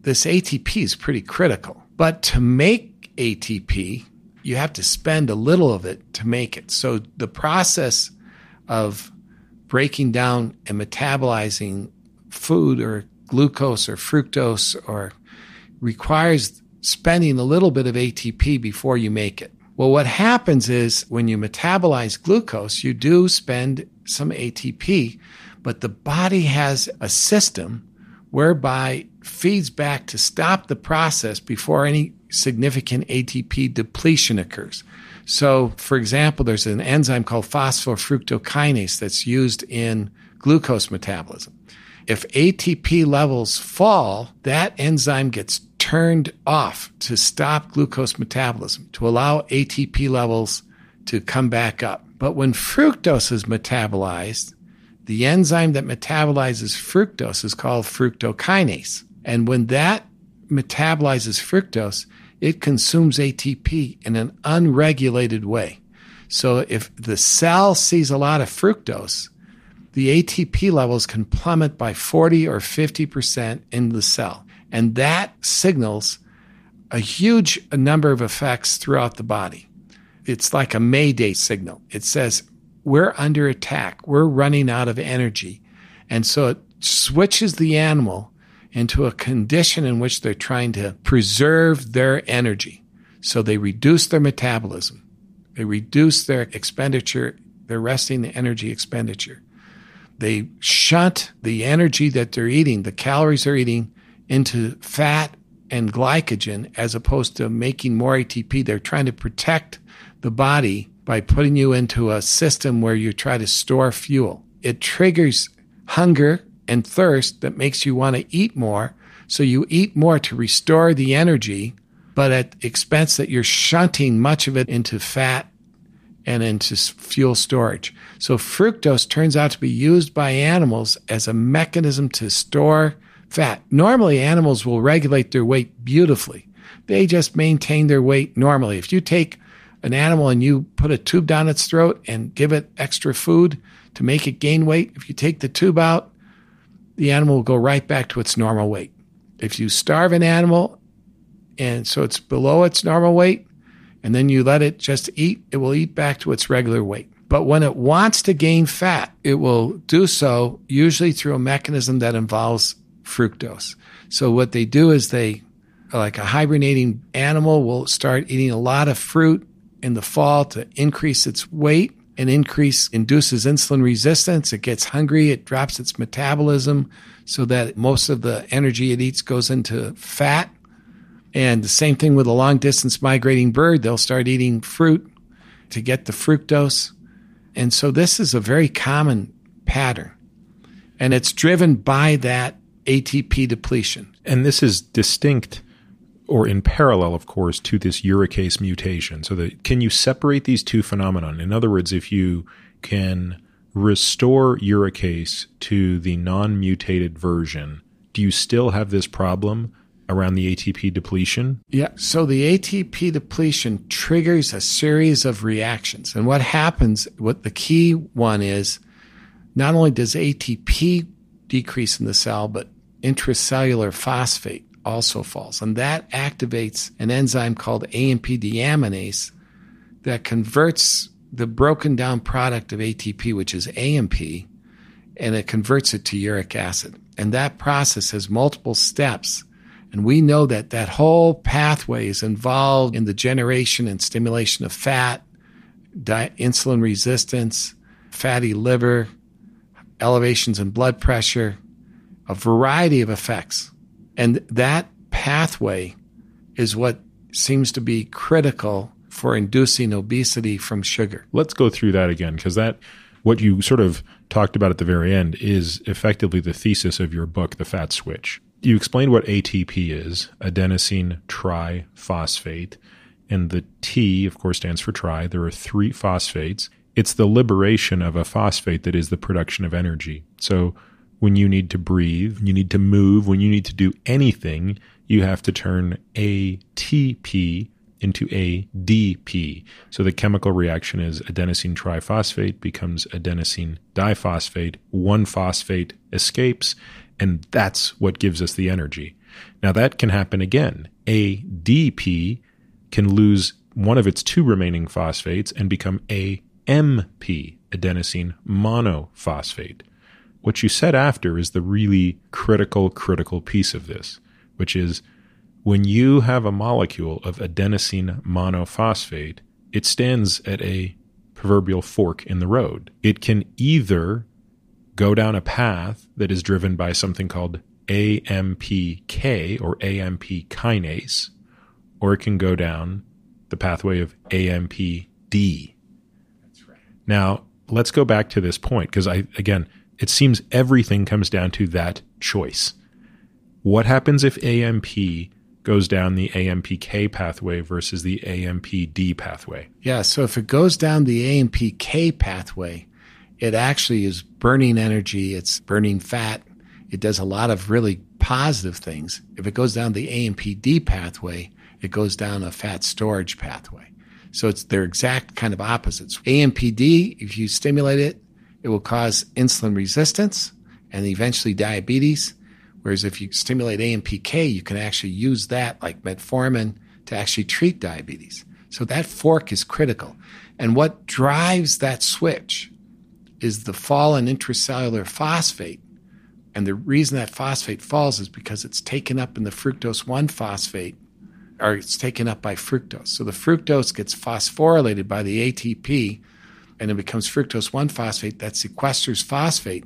this ATP is pretty critical. But to make ATP, you have to spend a little of it to make it. So the process of breaking down and metabolizing food or glucose or fructose or requires spending a little bit of ATP before you make it. Well, what happens is when you metabolize glucose, you do spend some ATP, but the body has a system whereby feeds back to stop the process before any significant ATP depletion occurs. So, for example, there's an enzyme called phosphofructokinase that's used in glucose metabolism. If ATP levels fall, that enzyme gets turned off to stop glucose metabolism, to allow ATP levels to come back up. But when fructose is metabolized, the enzyme that metabolizes fructose is called fructokinase. And when that metabolizes fructose, it consumes ATP in an unregulated way. So if the cell sees a lot of fructose, the ATP levels can plummet by 40 or 50% in the cell. And that signals a huge number of effects throughout the body. It's like a mayday signal. It says, we're under attack. We're running out of energy. And so it switches the animal into a condition in which they're trying to preserve their energy. So they reduce their metabolism, they reduce their expenditure, they're resting the energy expenditure. They shunt the energy that they're eating, the calories they're eating, into fat and glycogen as opposed to making more ATP. They're trying to protect the body by putting you into a system where you try to store fuel. It triggers hunger and thirst that makes you want to eat more. So you eat more to restore the energy, but at expense that you're shunting much of it into fat and into fuel storage. So fructose turns out to be used by animals as a mechanism to store fat. Normally animals will regulate their weight beautifully. They just maintain their weight normally. If you take an animal and you put a tube down its throat and give it extra food to make it gain weight, if you take the tube out, the animal will go right back to its normal weight. If you starve an animal and so it's below its normal weight, and then you let it just eat, it will eat back to its regular weight. But when it wants to gain fat, it will do so usually through a mechanism that involves fructose. So what they do is they, like a hibernating animal, will start eating a lot of fruit in the fall to increase its weight an increase induces insulin resistance. It gets hungry. It drops its metabolism so that most of the energy it eats goes into fat. And the same thing with a long distance migrating bird. They'll start eating fruit to get the fructose. And so this is a very common pattern. And it's driven by that ATP depletion. And this is distinct or in parallel, of course, to this uricase mutation. So that can you separate these two phenomena? In other words, if you can restore uricase to the non-mutated version, do you still have this problem around the ATP depletion? Yeah. So the ATP depletion triggers a series of reactions. And what happens, what the key one is, not only does ATP decrease in the cell, but intracellular phosphate also falls. And that activates an enzyme called AMP deaminase that converts the broken down product of ATP, which is AMP, and it converts it to uric acid. And that process has multiple steps. And we know that that whole pathway is involved in the generation and stimulation of fat, insulin resistance, fatty liver, elevations in blood pressure, a variety of effects. And that pathway is what seems to be critical for inducing obesity from sugar. Let's go through that again because that what you sort of talked about at the very end is effectively the thesis of your book, The Fat Switch. You explained what ATP is, adenosine triphosphate, and the T, of course, stands for tri. There are three phosphates. It's the liberation of a phosphate that is the production of energy. So when you need to breathe, you need to move, when you need to do anything, you have to turn ATP into ADP. So the chemical reaction is adenosine triphosphate becomes adenosine diphosphate. One phosphate escapes, and that's what gives us the energy. Now that can happen again. ADP can lose one of its two remaining phosphates and become AMP, adenosine monophosphate. What you said after is the really critical, critical piece of this, which is when you have a molecule of adenosine monophosphate, it stands at a proverbial fork in the road. It can either go down a path that is driven by something called AMPK or AMP kinase, or it can go down the pathway of AMPD. That's right. Now, let's go back to this point because I, again, it seems everything comes down to that choice. What happens if AMP goes down the AMPK pathway versus the AMPD pathway? Yeah, so if it goes down the AMPK pathway, it actually is burning energy, it's burning fat, it does a lot of really positive things. If it goes down the AMPD pathway, it goes down a fat storage pathway. So it's their exact kind of opposites. AMPD, if you stimulate it, it will cause insulin resistance and eventually diabetes. Whereas if you stimulate AMPK, you can actually use that, like metformin, to actually treat diabetes. So that fork is critical. And what drives that switch is the fall in intracellular phosphate. And the reason that phosphate falls is because it's taken up in the fructose 1 phosphate, or it's taken up by fructose. So the fructose gets phosphorylated by the ATP and it becomes fructose 1 phosphate that sequesters phosphate.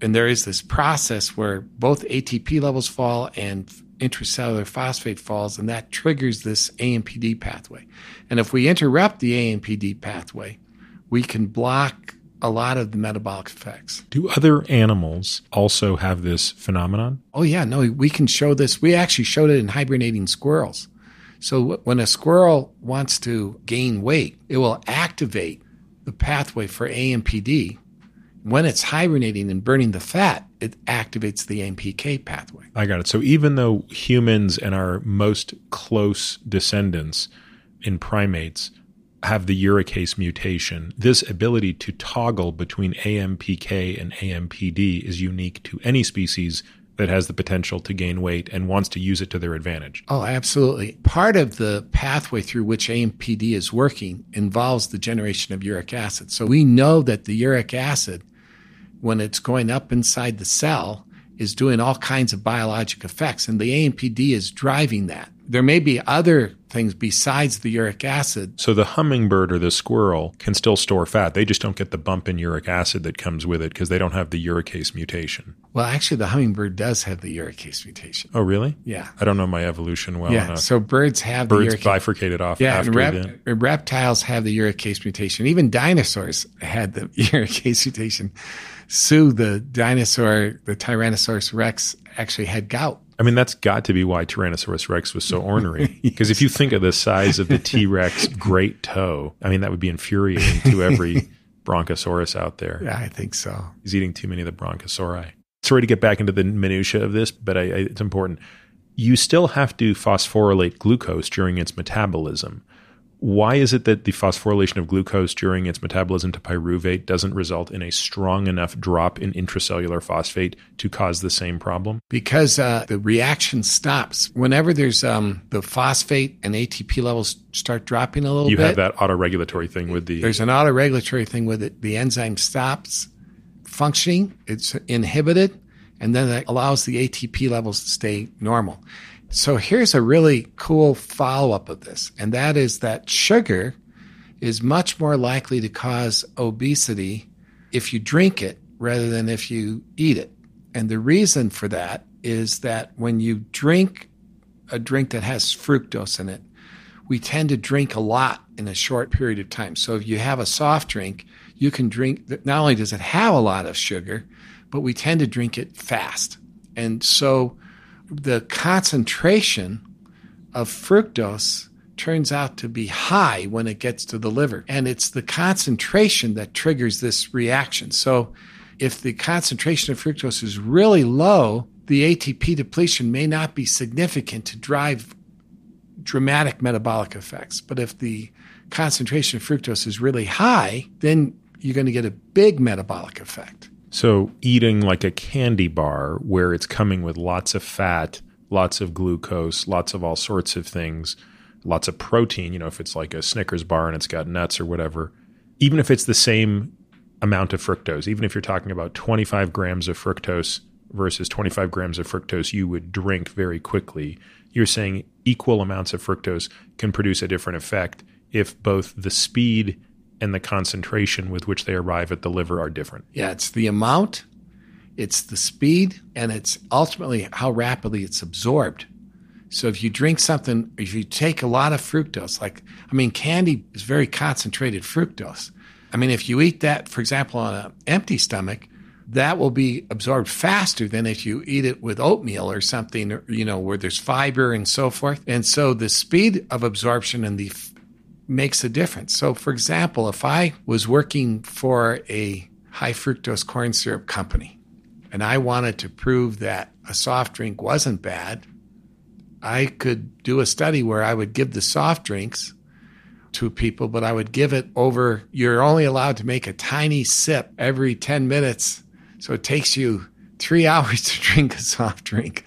And there is this process where both ATP levels fall and intracellular phosphate falls, and that triggers this AMPD pathway. And if we interrupt the AMPD pathway, we can block a lot of the metabolic effects. Do other animals also have this phenomenon? Oh, yeah. No, we can show this. We actually showed it in hibernating squirrels. So when a squirrel wants to gain weight, it will activate the pathway for AMPD. When it's hibernating and burning the fat, it activates the AMPK pathway. I got it. So even though humans and our most close descendants in primates have the uricase mutation, this ability to toggle between AMPK and AMPD is unique to any species that has the potential to gain weight and wants to use it to their advantage. Oh, absolutely. Part of the pathway through which AMPD is working involves the generation of uric acid. So we know that the uric acid, when it's going up inside the cell, is doing all kinds of biologic effects, and the AMPD is driving that. There may be other things besides the uric acid. So the hummingbird or the squirrel can still store fat. They just don't get the bump in uric acid that comes with it because they don't have the uricase mutation. Well, actually, the hummingbird does have the uricase mutation. Oh, really? Yeah. I don't know my evolution well yeah. enough. So birds have Birds the uricase. bifurcated off Yeah, after rep- reptiles have the uricase mutation. Even dinosaurs had the uricase mutation. Sue, the dinosaur, the Tyrannosaurus rex, actually had gout. I mean, that's got to be why Tyrannosaurus rex was so ornery. Because if you think of the size of the T Rex great toe, I mean, that would be infuriating to every brontosaurus out there. Yeah, I think so. He's eating too many of the brontosauri. Sorry to get back into the minutia of this, but I, I, it's important. You still have to phosphorylate glucose during its metabolism. Why is it that the phosphorylation of glucose during its metabolism to pyruvate doesn't result in a strong enough drop in intracellular phosphate to cause the same problem? Because uh, the reaction stops. Whenever there's um, the phosphate and ATP levels start dropping a little you bit. You have that autoregulatory thing with the. There's an autoregulatory thing with it. The enzyme stops functioning, it's inhibited, and then it allows the ATP levels to stay normal. So here's a really cool follow up of this, and that is that sugar is much more likely to cause obesity if you drink it rather than if you eat it. And the reason for that is that when you drink a drink that has fructose in it, we tend to drink a lot in a short period of time. So if you have a soft drink, you can drink, not only does it have a lot of sugar, but we tend to drink it fast. And so the concentration of fructose turns out to be high when it gets to the liver. And it's the concentration that triggers this reaction. So if the concentration of fructose is really low, the ATP depletion may not be significant to drive dramatic metabolic effects. But if the concentration of fructose is really high, then you're going to get a big metabolic effect. So, eating like a candy bar where it's coming with lots of fat, lots of glucose, lots of all sorts of things, lots of protein, you know, if it's like a Snickers bar and it's got nuts or whatever, even if it's the same amount of fructose, even if you're talking about 25 grams of fructose versus 25 grams of fructose you would drink very quickly, you're saying equal amounts of fructose can produce a different effect if both the speed and the concentration with which they arrive at the liver are different. Yeah, it's the amount, it's the speed, and it's ultimately how rapidly it's absorbed. So if you drink something, if you take a lot of fructose, like, I mean, candy is very concentrated fructose. I mean, if you eat that, for example, on an empty stomach, that will be absorbed faster than if you eat it with oatmeal or something, you know, where there's fiber and so forth. And so the speed of absorption and the makes a difference. So, for example, if I was working for a high fructose corn syrup company and I wanted to prove that a soft drink wasn't bad, I could do a study where I would give the soft drinks to people, but I would give it over, you're only allowed to make a tiny sip every 10 minutes. So it takes you three hours to drink a soft drink.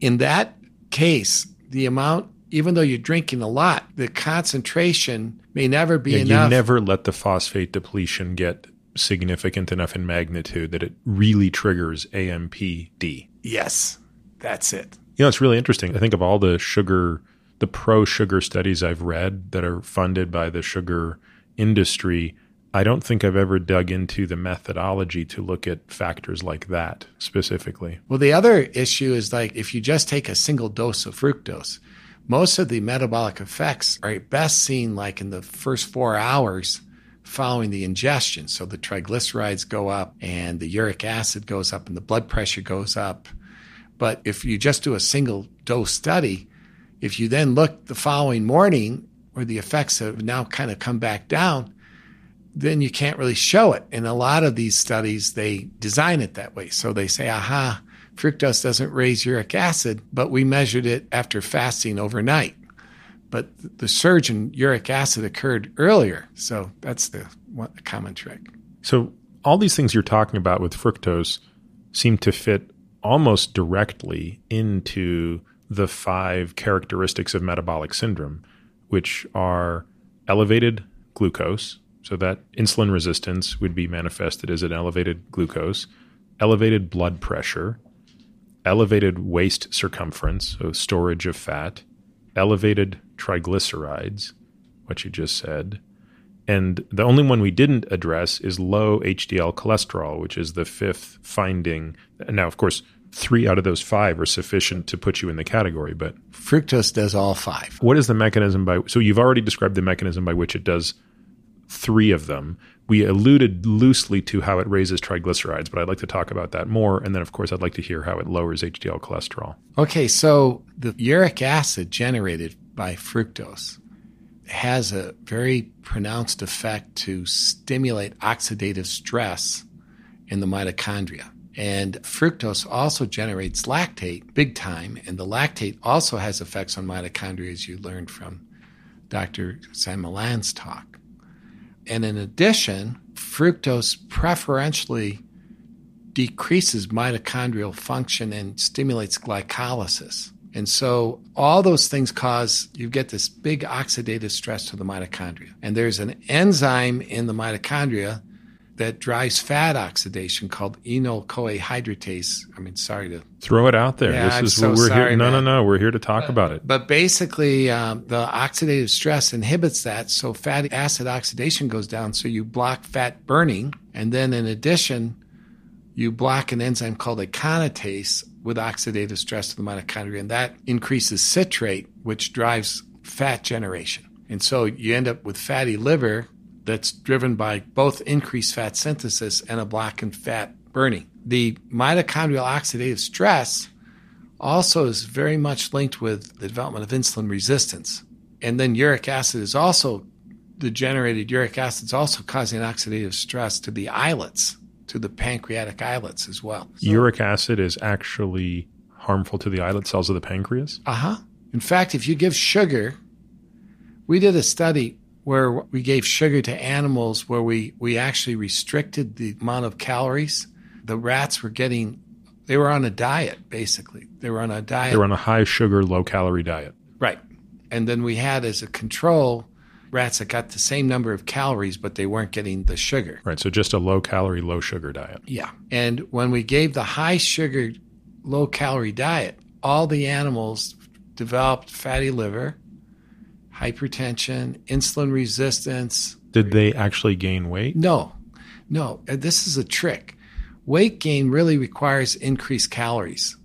In that case, the amount even though you're drinking a lot, the concentration may never be yeah, enough. You never let the phosphate depletion get significant enough in magnitude that it really triggers AMPD. Yes, that's it. You know, it's really interesting. I think of all the sugar, the pro sugar studies I've read that are funded by the sugar industry, I don't think I've ever dug into the methodology to look at factors like that specifically. Well, the other issue is like if you just take a single dose of fructose, most of the metabolic effects are best seen like in the first four hours following the ingestion. So the triglycerides go up and the uric acid goes up and the blood pressure goes up. But if you just do a single dose study, if you then look the following morning where the effects have now kind of come back down, then you can't really show it. In a lot of these studies, they design it that way. So they say, aha, fructose doesn't raise uric acid, but we measured it after fasting overnight. But the surge in uric acid occurred earlier. So that's the one, common trick. So all these things you're talking about with fructose seem to fit almost directly into the five characteristics of metabolic syndrome, which are elevated glucose. So that insulin resistance would be manifested as an elevated glucose, elevated blood pressure, elevated waist circumference, so storage of fat, elevated triglycerides, what you just said. And the only one we didn't address is low HDL cholesterol, which is the fifth finding. Now, of course, three out of those five are sufficient to put you in the category, but fructose does all five. What is the mechanism by so you've already described the mechanism by which it does three of them. We alluded loosely to how it raises triglycerides, but I'd like to talk about that more. And then, of course, I'd like to hear how it lowers HDL cholesterol. Okay, so the uric acid generated by fructose has a very pronounced effect to stimulate oxidative stress in the mitochondria. And fructose also generates lactate big time, and the lactate also has effects on mitochondria, as you learned from Dr. San Millán's talk. And in addition, fructose preferentially decreases mitochondrial function and stimulates glycolysis. And so all those things cause you get this big oxidative stress to the mitochondria. And there's an enzyme in the mitochondria that drives fat oxidation called enoyl CoA hydratase. I mean, sorry to throw it out there. Yeah, this I'm is so what we're sorry, here. No, man. no, no. We're here to talk but, about it. But basically, um, the oxidative stress inhibits that, so fatty acid oxidation goes down. So you block fat burning, and then in addition, you block an enzyme called aconitase with oxidative stress to the mitochondria, and that increases citrate, which drives fat generation. And so you end up with fatty liver that's driven by both increased fat synthesis and a blocking fat burning. The mitochondrial oxidative stress also is very much linked with the development of insulin resistance. And then uric acid is also, the generated uric acid is also causing oxidative stress to the islets, to the pancreatic islets as well. Uric acid is actually harmful to the islet cells of the pancreas? Uh huh. In fact, if you give sugar, we did a study where we gave sugar to animals where we, we actually restricted the amount of calories. The rats were getting, they were on a diet, basically. They were on a diet. They were on a high sugar, low calorie diet. Right. And then we had as a control rats that got the same number of calories, but they weren't getting the sugar. Right. So just a low calorie, low sugar diet. Yeah. And when we gave the high sugar, low calorie diet, all the animals developed fatty liver, hypertension, insulin resistance. Did they actually gain weight? No, no. Uh, This is a trick. Weight gain really requires increased calories,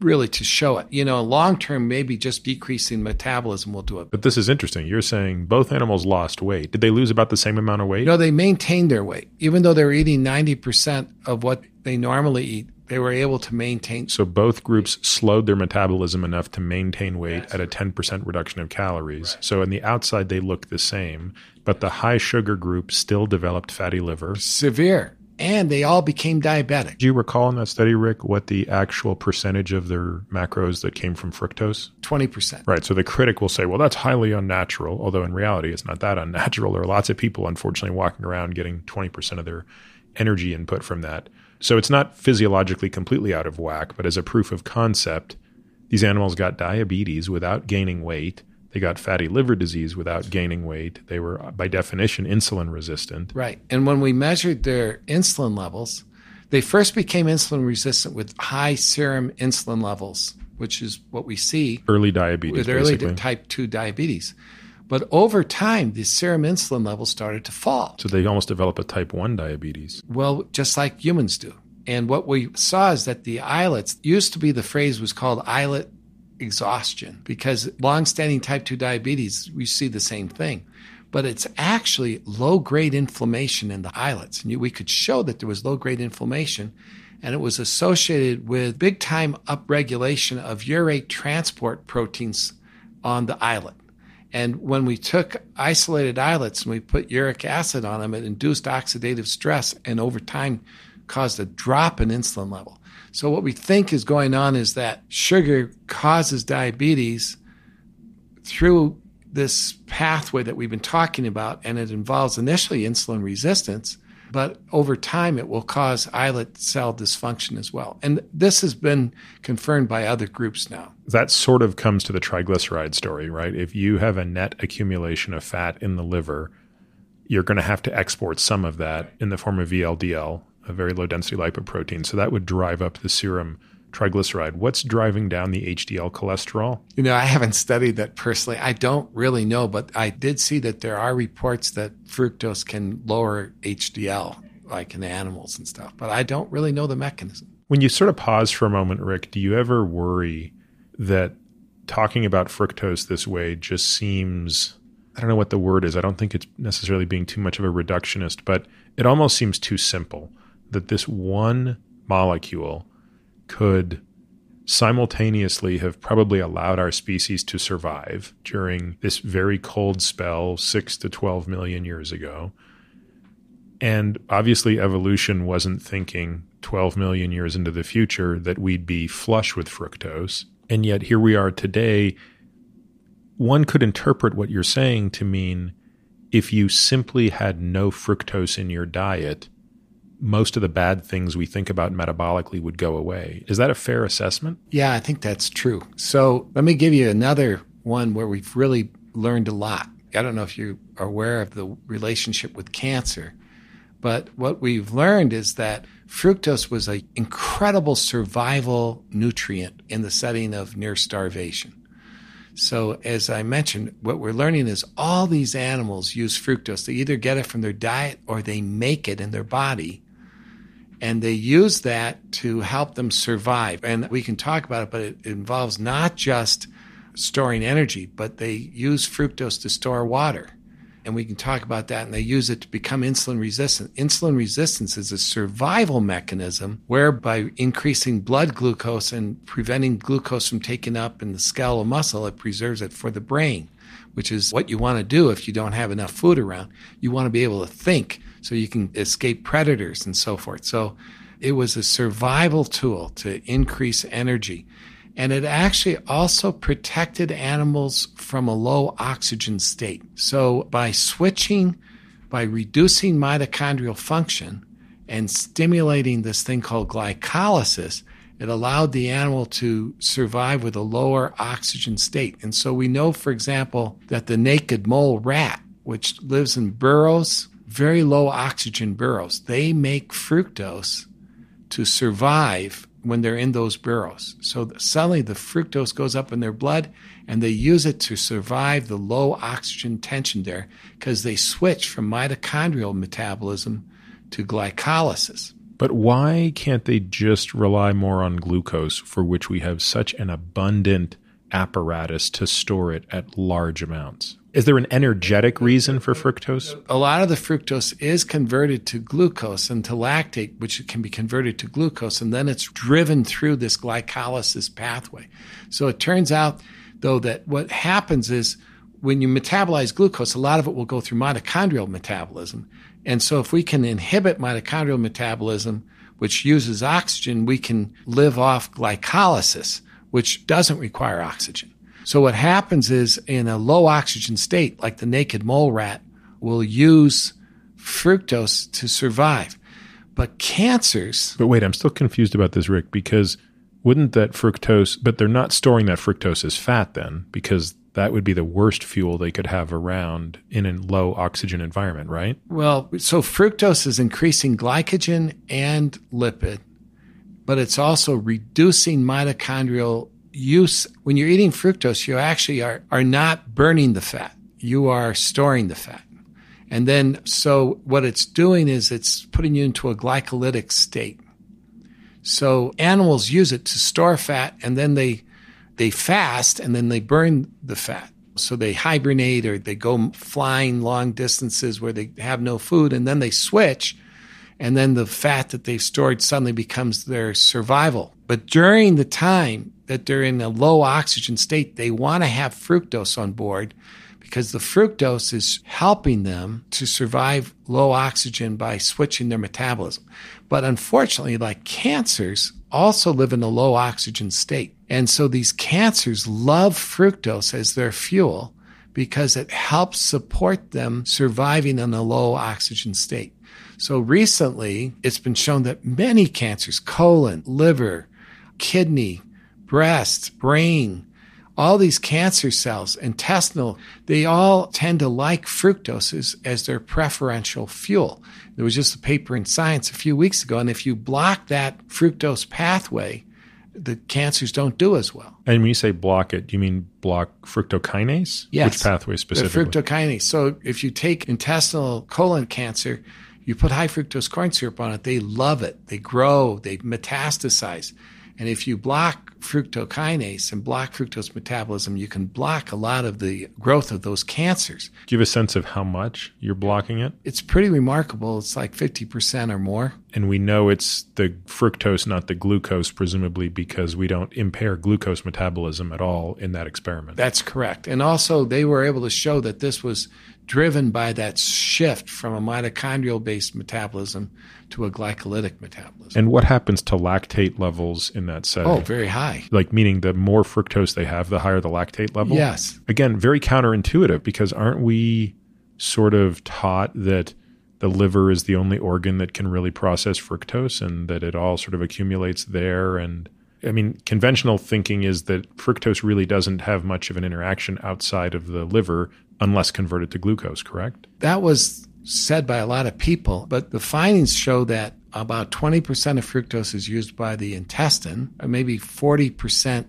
really, to show it. You know, long term, maybe just decreasing metabolism will do it. But this is interesting. You're saying both animals lost weight. Did they lose about the same amount of weight? No, they maintained their weight. Even though they were eating 90% of what they normally eat, they were able to maintain. So both groups slowed their metabolism enough to maintain weight at a 10% reduction of calories. So on the outside, they look the same, but the high sugar group still developed fatty liver. Severe. And they all became diabetic. Do you recall in that study, Rick, what the actual percentage of their macros that came from fructose? 20%. Right. So the critic will say, well, that's highly unnatural, although in reality, it's not that unnatural. There are lots of people, unfortunately, walking around getting 20% of their energy input from that. So it's not physiologically completely out of whack, but as a proof of concept, these animals got diabetes without gaining weight. They got fatty liver disease without gaining weight. They were, uh, by definition, insulin resistant. Right. And when we measured their insulin levels, they first became insulin resistant with high serum insulin levels, which is what we see Early diabetes, with early basically. type 2 diabetes. But over time, the serum insulin levels started to fall. So they almost develop a type 1 diabetes. Well, just like humans do. And what we saw is that the islets used to be the phrase was called islet exhaustion because long-standing type 2 diabetes we see the same thing but it's actually low-grade inflammation in the islets and we could show that there was low-grade inflammation and it was associated with big-time upregulation of urate transport proteins on the islet and when we took isolated islets and we put uric acid on them it induced oxidative stress and over time caused a drop in insulin level. So what we think is going on is that sugar causes diabetes through this pathway that we've been talking about, and it involves initially insulin resistance, but over time it will cause islet cell dysfunction as well. And this has been confirmed by other groups now. That sort of comes to the triglyceride story, right? If you have a net accumulation of fat in the liver, you're going to have to export some of that in the form of VLDL, a very low density lipoprotein. So that would drive up the serum triglyceride. What's driving down the HDL cholesterol? You know, I haven't studied that personally. I don't really know, but I did see that there are reports that fructose can lower HDL, like in animals and stuff, but I don't really know the mechanism. When you sort of pause for a moment, Rick, do you ever worry that talking about fructose this way just seems I don't know what the word is. I don't think it's necessarily being too much of a reductionist, but it almost seems too simple that this one molecule could simultaneously have probably allowed our species to survive during this very cold spell 6 to 12 million years ago. And obviously, evolution wasn't thinking 12 million years into the future that we'd be flush with fructose. And yet, here we are today. One could interpret what you're saying to mean if you simply had no fructose in your diet, most of the bad things we think about metabolically would go away. Is that a fair assessment? Yeah, I think that's true. So let me give you another one where we've really learned a lot. I don't know if you are aware of the relationship with cancer, but what we've learned is that fructose was an incredible survival nutrient in the setting of near starvation. So, as I mentioned, what we're learning is all these animals use fructose. They either get it from their diet or they make it in their body and they use that to help them survive. And we can talk about it, but it involves not just storing energy, but they use fructose to store water. And we can talk about that. And they use it to become insulin resistant. Insulin resistance is a survival mechanism whereby increasing blood glucose and preventing glucose from taking up in the skeletal muscle, it preserves it for the brain, which is what you want to do if you don't have enough food around. You want to be able to think so you can escape predators and so forth. So it was a survival tool to increase energy. And it actually also protected animals from a low oxygen state. So by switching, by reducing mitochondrial function and stimulating this thing called glycolysis, it allowed the animal to survive with a lower oxygen state. And so we know, for example, that the naked mole rat, which lives in burrows very low oxygen burrows. They make fructose to survive when they're in those burrows. So suddenly the fructose goes up in their blood and they use it to survive the low oxygen tension there because they switch from mitochondrial metabolism to glycolysis. But why can't they just rely more on glucose for which we have such an abundant apparatus to store it at large amounts? Is there an energetic reason for fructose? A lot of the fructose is converted to glucose and to lactate, which can be converted to glucose, and then it's driven through this glycolysis pathway. So it turns out, though, that what happens is when you metabolize glucose, a lot of it will go through mitochondrial metabolism. And so if we can inhibit mitochondrial metabolism, which uses oxygen, we can live off glycolysis, which doesn't require oxygen. So what happens is in a low oxygen state, like the naked mole rat will use fructose to survive. But cancers. But wait, I'm still confused about this, Rick, because wouldn't that fructose, but they're not storing that fructose as fat then, because that would be the worst fuel they could have around in a low oxygen environment, right? Well, so fructose is increasing glycogen and lipid, but it's also reducing mitochondrial use when you're eating fructose, you actually are, are not burning the fat. You are storing the fat. And then, so what it's doing is it's putting you into a glycolytic state. So animals use it to store fat and then they, they fast and then they burn the fat. So they hibernate or they go flying long distances where they have no food and then they switch and then the fat that they've stored suddenly becomes their survival. But during the time that they're in a low oxygen state, they want to have fructose on board because the fructose is helping them to survive low oxygen by switching their metabolism. But unfortunately, like cancers, also live in a low oxygen state. And so these cancers love fructose as their fuel because it helps support them surviving in a low oxygen state. So recently, it's been shown that many cancers, colon, liver, kidney, breast, brain, all these cancer cells, intestinal, they all tend to like fructoses as, their preferential fuel. There was just a paper in Science a few weeks ago, and if you block that fructose pathway, the cancers don't do as well. And when you say block it, do you mean block fructokinase? Yes. Which pathway specifically? The fructokinase. So if you take intestinal colon cancer, you put high fructose corn syrup on it, they love it. They grow, they metastasize. And if you block fructokinase and block fructose metabolism, you can block a lot of the growth of those cancers. Do you have a sense of how much you're blocking it? It's pretty remarkable. It's like 50% or more. And we know it's the fructose, not the glucose, presumably because we don't impair glucose metabolism at all in that experiment. That's correct. And also, they were able to show that this was driven by that shift from a mitochondrial based metabolism to a glycolytic metabolism. And what happens to lactate levels in that setting? Oh, very high. Like, meaning the more fructose they have, the higher the lactate level? Yes. Again, very counterintuitive because aren't we sort of taught that the liver is the only organ that can really process fructose and that it all sort of accumulates there? And I mean, conventional thinking is that fructose really doesn't have much of an interaction outside of the liver unless converted to glucose, correct? That was said by a lot of people, but the findings show that about 20% of fructose is used by the intestine, or maybe 40%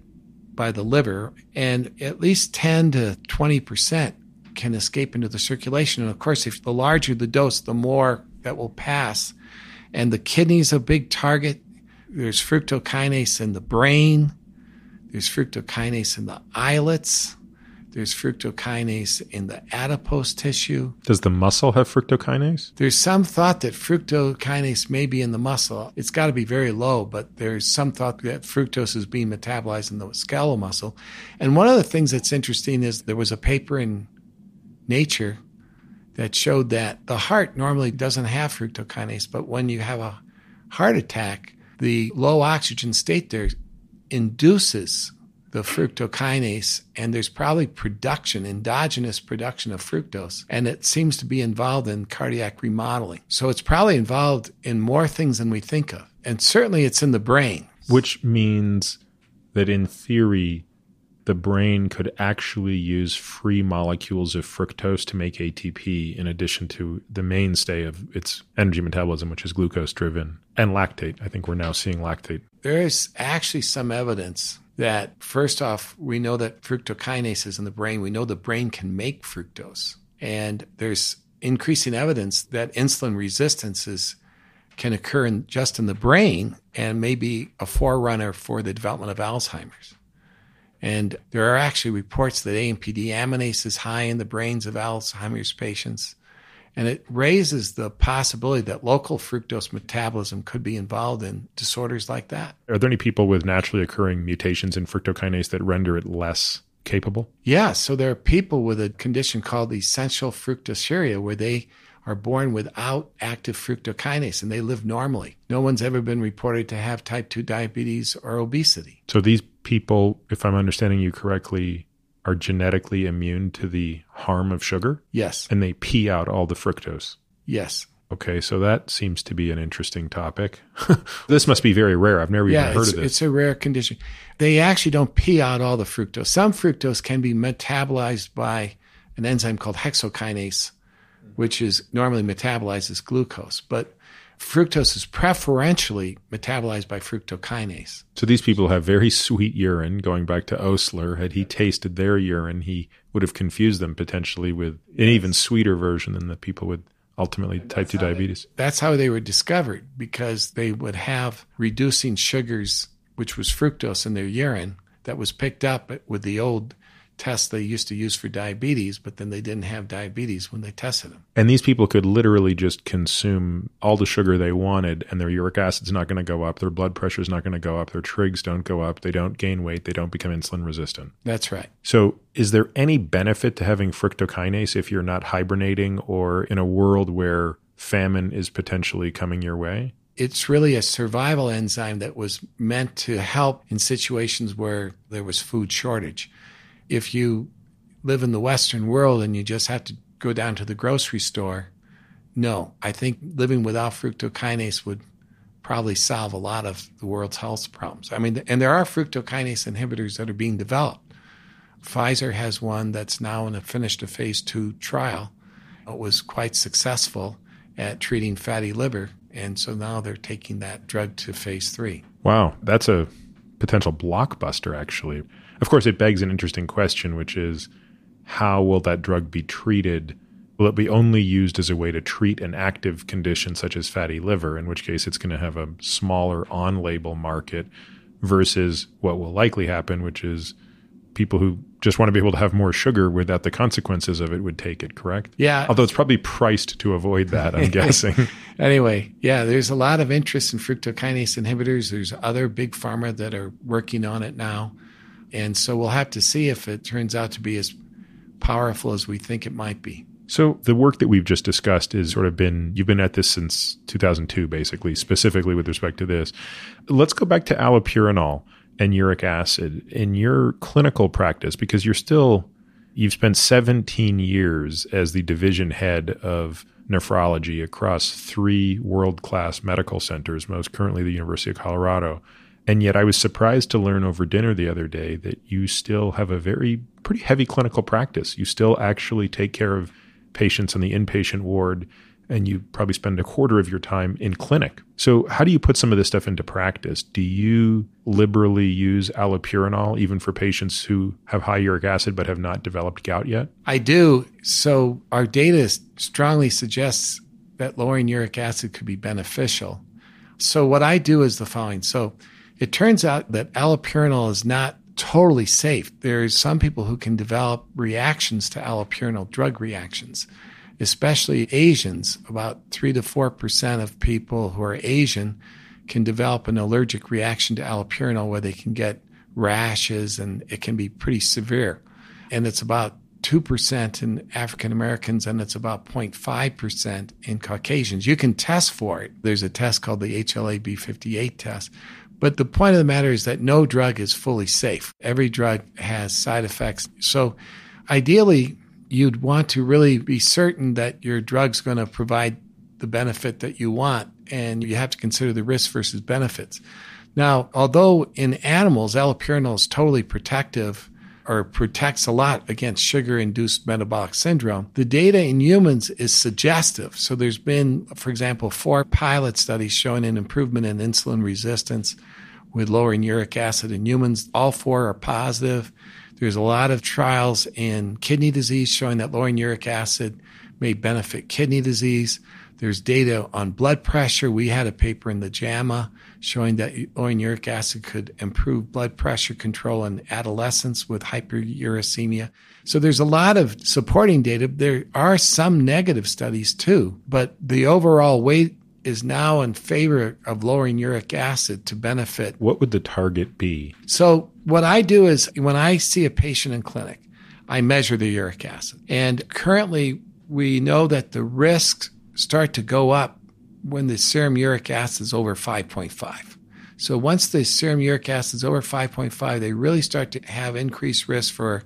by the liver, and at least 10 to 20% can escape into the circulation. And of course, if the larger the dose, the more that will pass. And the kidney is a big target. There's fructokinase in the brain. There's fructokinase in the islets. There's fructokinase in the adipose tissue. Does the muscle have fructokinase? There's some thought that fructokinase may be in the muscle. It's got to be very low, but there's some thought that fructose is being metabolized in the skeletal muscle. And one of the things that's interesting is there was a paper in Nature that showed that the heart normally doesn't have fructokinase, but when you have a heart attack, the low oxygen state there induces the fructokinase, and there's probably production, endogenous production of fructose, and it seems to be involved in cardiac remodeling. So it's probably involved in more things than we think of. And certainly it's in the brain. Which means that in theory, the brain could actually use free molecules of fructose to make ATP in addition to the mainstay of its energy metabolism, which is glucose driven, and lactate. I think we're now seeing lactate. There is actually some evidence that, first off, we know that fructokinase is in the brain. We know the brain can make fructose. And there's increasing evidence that insulin resistances can occur in, just in the brain and may be a forerunner for the development of Alzheimer's. And there are actually reports that AMP deaminase is high in the brains of Alzheimer's patients. And it raises the possibility that local fructose metabolism could be involved in disorders like that. Are there any people with naturally occurring mutations in fructokinase that render it less capable? Yeah. So there are people with a condition called essential fructosuria where they are born without active fructokinase and they live normally. No one's ever been reported to have type 2 diabetes or obesity. So these people, if I'm understanding you correctly, are genetically immune to the harm of sugar Yes. and they pee out all the fructose. Yes. Okay, so that seems to be an interesting topic. this must be very rare. I've never Yeah, even heard of this. it's a rare condition. They actually don't pee out all the fructose. Some fructose can be metabolized by an enzyme called hexokinase, which is normally metabolized as glucose. But fructose is preferentially metabolized by fructokinase. So these people have very sweet urine. Going back to Osler, had he tasted their urine, he would have confused them potentially with an even sweeter version than the people with ultimately type 2 diabetes. That's how they were discovered because they would have reducing sugars, which was fructose in their urine, that was picked up with the old test they used to use for diabetes, but then they didn't have diabetes when they tested them. And these people could literally just consume all the sugar they wanted, and their uric acid's not going to go up, their blood pressure's not going to go up, their trigs don't go up, they don't gain weight, they don't become insulin resistant. That's right. So, is there any benefit to having fructokinase if you're not hibernating or in a world where famine is potentially coming your way? It's really a survival enzyme that was meant to help in situations where there was food shortage. If you live in the Western world and you just have to go down to the grocery store, no. I think living without fructokinase would probably solve a lot of the world's health problems. I mean, and there are fructokinase inhibitors that are being developed. Pfizer has one that's now in a finished a phase two trial. It was quite successful at treating fatty liver, and so now they're taking that drug to phase three. Wow, that's a potential blockbuster, actually. Of course, it begs an interesting question, which is how will that drug be treated? Will it be only used as a way to treat an active condition such as fatty liver, in which case it's going to have a smaller on label market versus what will likely happen, which is people who just want to be able to have more sugar without the consequences of it would take it, correct? Yeah. Although it's probably priced to avoid that, I'm guessing. anyway, yeah, there's a lot of interest in fructokinase inhibitors. There's other big pharma that are working on it now. And so we'll have to see if it turns out to be as powerful as we think it might be. So the work that we've just discussed is sort of been you've been at this since 2002 basically specifically with respect to this. Let's go back to allopurinol and uric acid in your clinical practice because you're still you've spent 17 years as the division head of nephrology across three world-class medical centers, most currently the University of Colorado. And yet I was surprised to learn over dinner the other day that you still have a very pretty heavy clinical practice. You still actually take care of patients in the inpatient ward and you probably spend a quarter of your time in clinic. So, how do you put some of this stuff into practice? Do you liberally use allopurinol even for patients who have high uric acid but have not developed gout yet? I do. So, our data strongly suggests that lowering uric acid could be beneficial. So, what I do is the following. So, it turns out that allopurinol is not totally safe. There's some people who can develop reactions to allopurinol, drug reactions, especially Asians. About 3 to 4% of people who are Asian can develop an allergic reaction to allopurinol where they can get rashes and it can be pretty severe. And it's about 2% in African Americans and it's about 0.5% in Caucasians. You can test for it. There's a test called the HLA B58 test but the point of the matter is that no drug is fully safe. Every drug has side effects. So ideally, you'd want to really be certain that your drug's going to provide the benefit that you want, and you have to consider the risk versus benefits. Now, although in animals, allopurinol is totally protective or protects a lot against sugar induced metabolic syndrome, the data in humans is suggestive. So there's been, for example, four pilot studies showing an improvement in insulin resistance with lowering uric acid in humans. All four are positive. There's a lot of trials in kidney disease showing that lowering uric acid may benefit kidney disease. There's data on blood pressure. We had a paper in the JAMA showing that lowering uric acid could improve blood pressure control in adolescents with hyperuricemia. So there's a lot of supporting data. There are some negative studies too, but the overall weight is now in favor of lowering uric acid to benefit. What would the target be? So, what I do is when I see a patient in clinic, I measure the uric acid. And currently, we know that the risks start to go up when the serum uric acid is over 5.5. So, once the serum uric acid is over 5.5, they really start to have increased risk for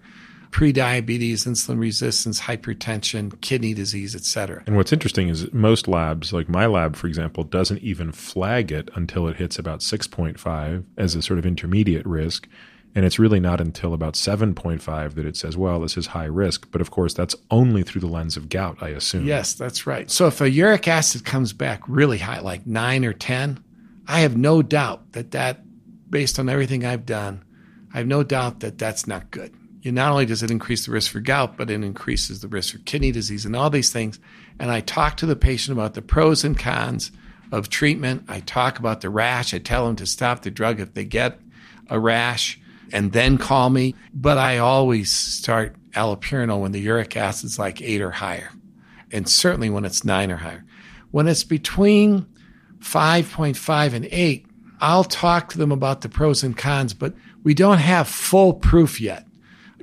prediabetes, insulin resistance, hypertension, kidney disease, etc. And what's interesting is most labs, like my lab, for example, doesn't even flag it until it hits about 6.5 as a sort of intermediate risk. And it's really not until about 7.5 that it says, well, this is high risk. But of course, that's only through the lens of gout, I assume. Yes, that's right. So if a uric acid comes back really high, like 9 or 10, I have no doubt that that, based on everything I've done, I have no doubt that that's not good not only does it increase the risk for gout, but it increases the risk for kidney disease and all these things. And I talk to the patient about the pros and cons of treatment. I talk about the rash. I tell them to stop the drug if they get a rash and then call me. But I always start allopurinol when the uric acid is like eight or higher, and certainly when it's nine or higher. When it's between 5.5 and 8, I'll talk to them about the pros and cons, but we don't have full proof yet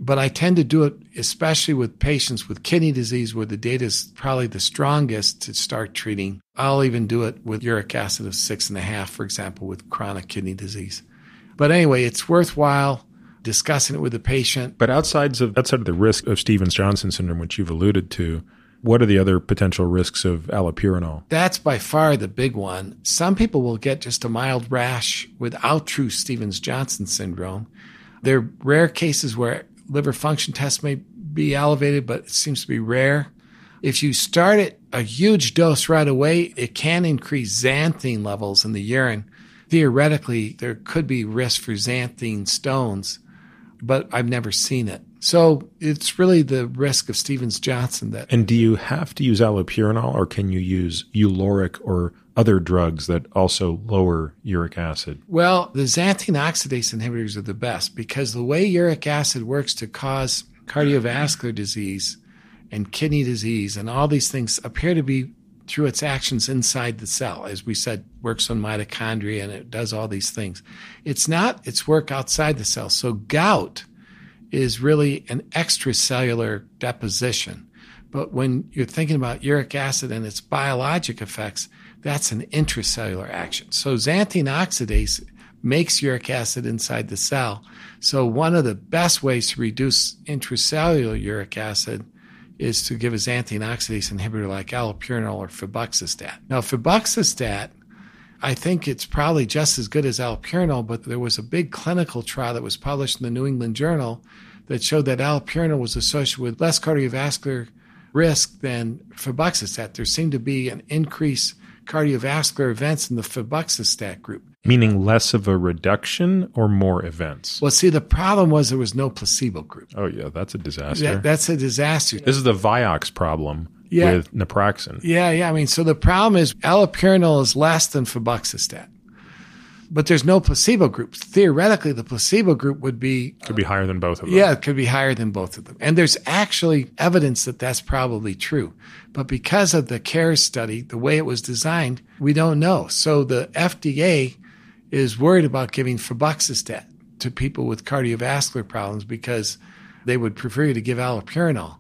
but I tend to do it especially with patients with kidney disease where the data is probably the strongest to start treating. I'll even do it with uric acid of six and a half, for example, with chronic kidney disease. But anyway, it's worthwhile discussing it with the patient. But outside of outside of the risk of Stevens Johnson syndrome, which you've alluded to, what are the other potential risks of allopurinol? That's by far the big one. Some people will get just a mild rash without true Stevens Johnson syndrome. There are rare cases where liver function tests may be elevated, but it seems to be rare. If you start at a huge dose right away, it can increase xanthine levels in the urine. theoretically there could be risk for xanthine stones, but I've never seen it. So it's really the risk of Stevens Johnson that. And do you have to use allopurinol or can you use Uloric or other drugs that also lower uric acid? Well, the xanthine oxidase inhibitors are the best because the way uric acid works to cause cardiovascular disease and kidney disease and all these things appear to be through its actions inside the cell. As we said, works on mitochondria and it does all these things. It's not its work outside the cell. So gout is really an extracellular deposition. But when you're thinking about uric acid and its biologic effects, that's an intracellular action. So xanthine oxidase makes uric acid inside the cell. So one of the best ways to reduce intracellular uric acid is to give a xanthine oxidase inhibitor like allopurinol or febuxostat. Now, febuxostat, I think it's probably just as good as allopurinol, but there was a big clinical trial that was published in the New England Journal that showed that allopurinol was associated with less cardiovascular risk than febuxostat. There seemed to be an increase cardiovascular events in the febuxostat group. Meaning less of a reduction or more events? Well, see, the problem was there was no placebo group. Oh, yeah, that's a disaster. That, that's a disaster. This is the Vioxx problem yeah. with naproxen. Yeah, yeah. I mean, so the problem is allopurinol is less than febuxostat but there's no placebo group. Theoretically, the placebo group would be could be higher than both of them. Yeah, it could be higher than both of them. And there's actually evidence that that's probably true. But because of the CARES study, the way it was designed, we don't know. So the FDA is worried about giving febuxostat to people with cardiovascular problems because they would prefer you to give allopurinol.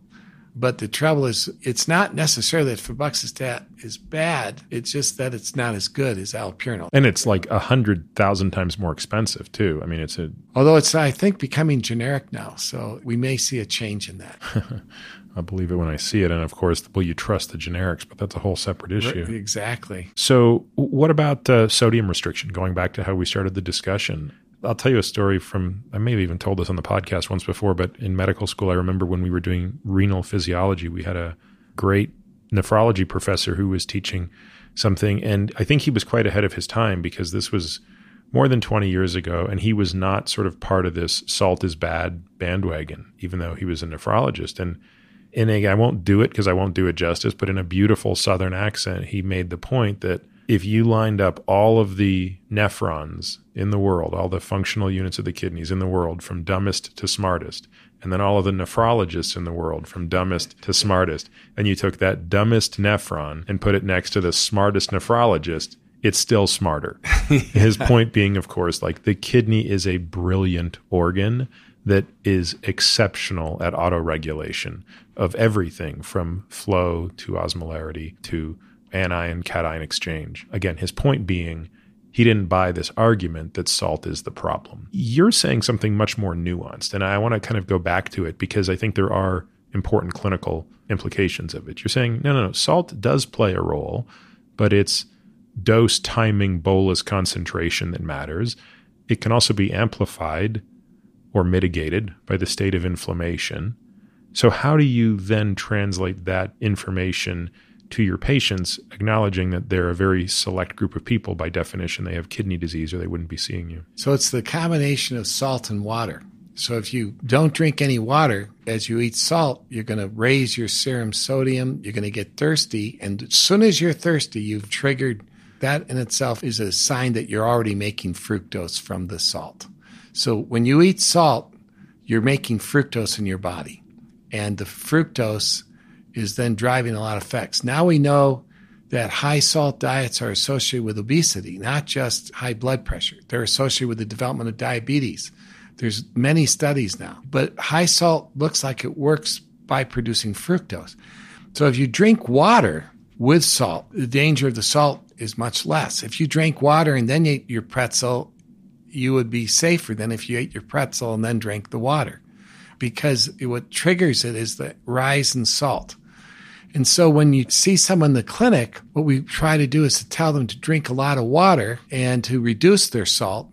But the trouble is, it's not necessarily that febuxostat is bad. It's just that it's not as good as allopurinol. And it's like a hundred thousand times more expensive too. I mean, it's a although it's I think becoming generic now, so we may see a change in that. I believe it when I see it, and of course, will you trust the generics? But that's a whole separate issue. Exactly. So, what about uh, sodium restriction? Going back to how we started the discussion, I'll tell you a story from, I may have even told this on the podcast once before, but in medical school, I remember when we were doing renal physiology, we had a great nephrology professor who was teaching something. And I think he was quite ahead of his time because this was more than 20 years ago. And he was not sort of part of this salt is bad bandwagon, even though he was a nephrologist. And in a, I won't do it because I won't do it justice, but in a beautiful Southern accent, he made the point that if you lined up all of the nephrons in the world, all the functional units of the kidneys in the world, from dumbest to smartest, and then all of the nephrologists in the world, from dumbest to smartest, and you took that dumbest nephron and put it next to the smartest nephrologist, it's still smarter. yeah. His point being, of course, like the kidney is a brilliant organ that is exceptional at autoregulation of everything from flow to osmolarity to anion cation exchange. Again, his point being he didn't buy this argument that salt is the problem. You're saying something much more nuanced, and I want to kind of go back to it because I think there are important clinical implications of it. You're saying, no, no, no, salt does play a role, but it's dose timing bolus concentration that matters. It can also be amplified or mitigated by the state of inflammation. So, how do you then translate that information to your patients, acknowledging that they're a very select group of people. By definition, they have kidney disease or they wouldn't be seeing you. So it's the combination of salt and water. So if you don't drink any water as you eat salt, you're going to raise your serum sodium. You're going to get thirsty. And as soon as you're thirsty, you've triggered that in itself is a sign that you're already making fructose from the salt. So when you eat salt, you're making fructose in your body. And the fructose is then driving a lot of effects. Now we know that high salt diets are associated with obesity, not just high blood pressure. They're associated with the development of diabetes. There's many studies now, but high salt looks like it works by producing fructose. So if you drink water with salt, the danger of the salt is much less. If you drink water and then eat your pretzel, you would be safer than if you ate your pretzel and then drank the water because what triggers it is the rise in salt. And so when you see someone in the clinic, what we try to do is to tell them to drink a lot of water and to reduce their salt.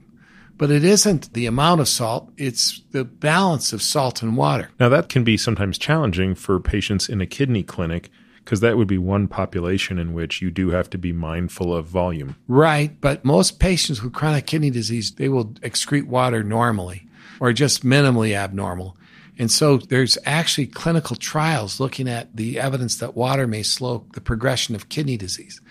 But it isn't the amount of salt, it's the balance of salt and water. Now, that can be sometimes challenging for patients in a kidney clinic Because that would be one population in which you do have to be mindful of volume. Right. But most patients with chronic kidney disease, they will excrete water normally or just minimally abnormal. And so there's actually clinical trials looking at the evidence that water may slow the progression of kidney disease.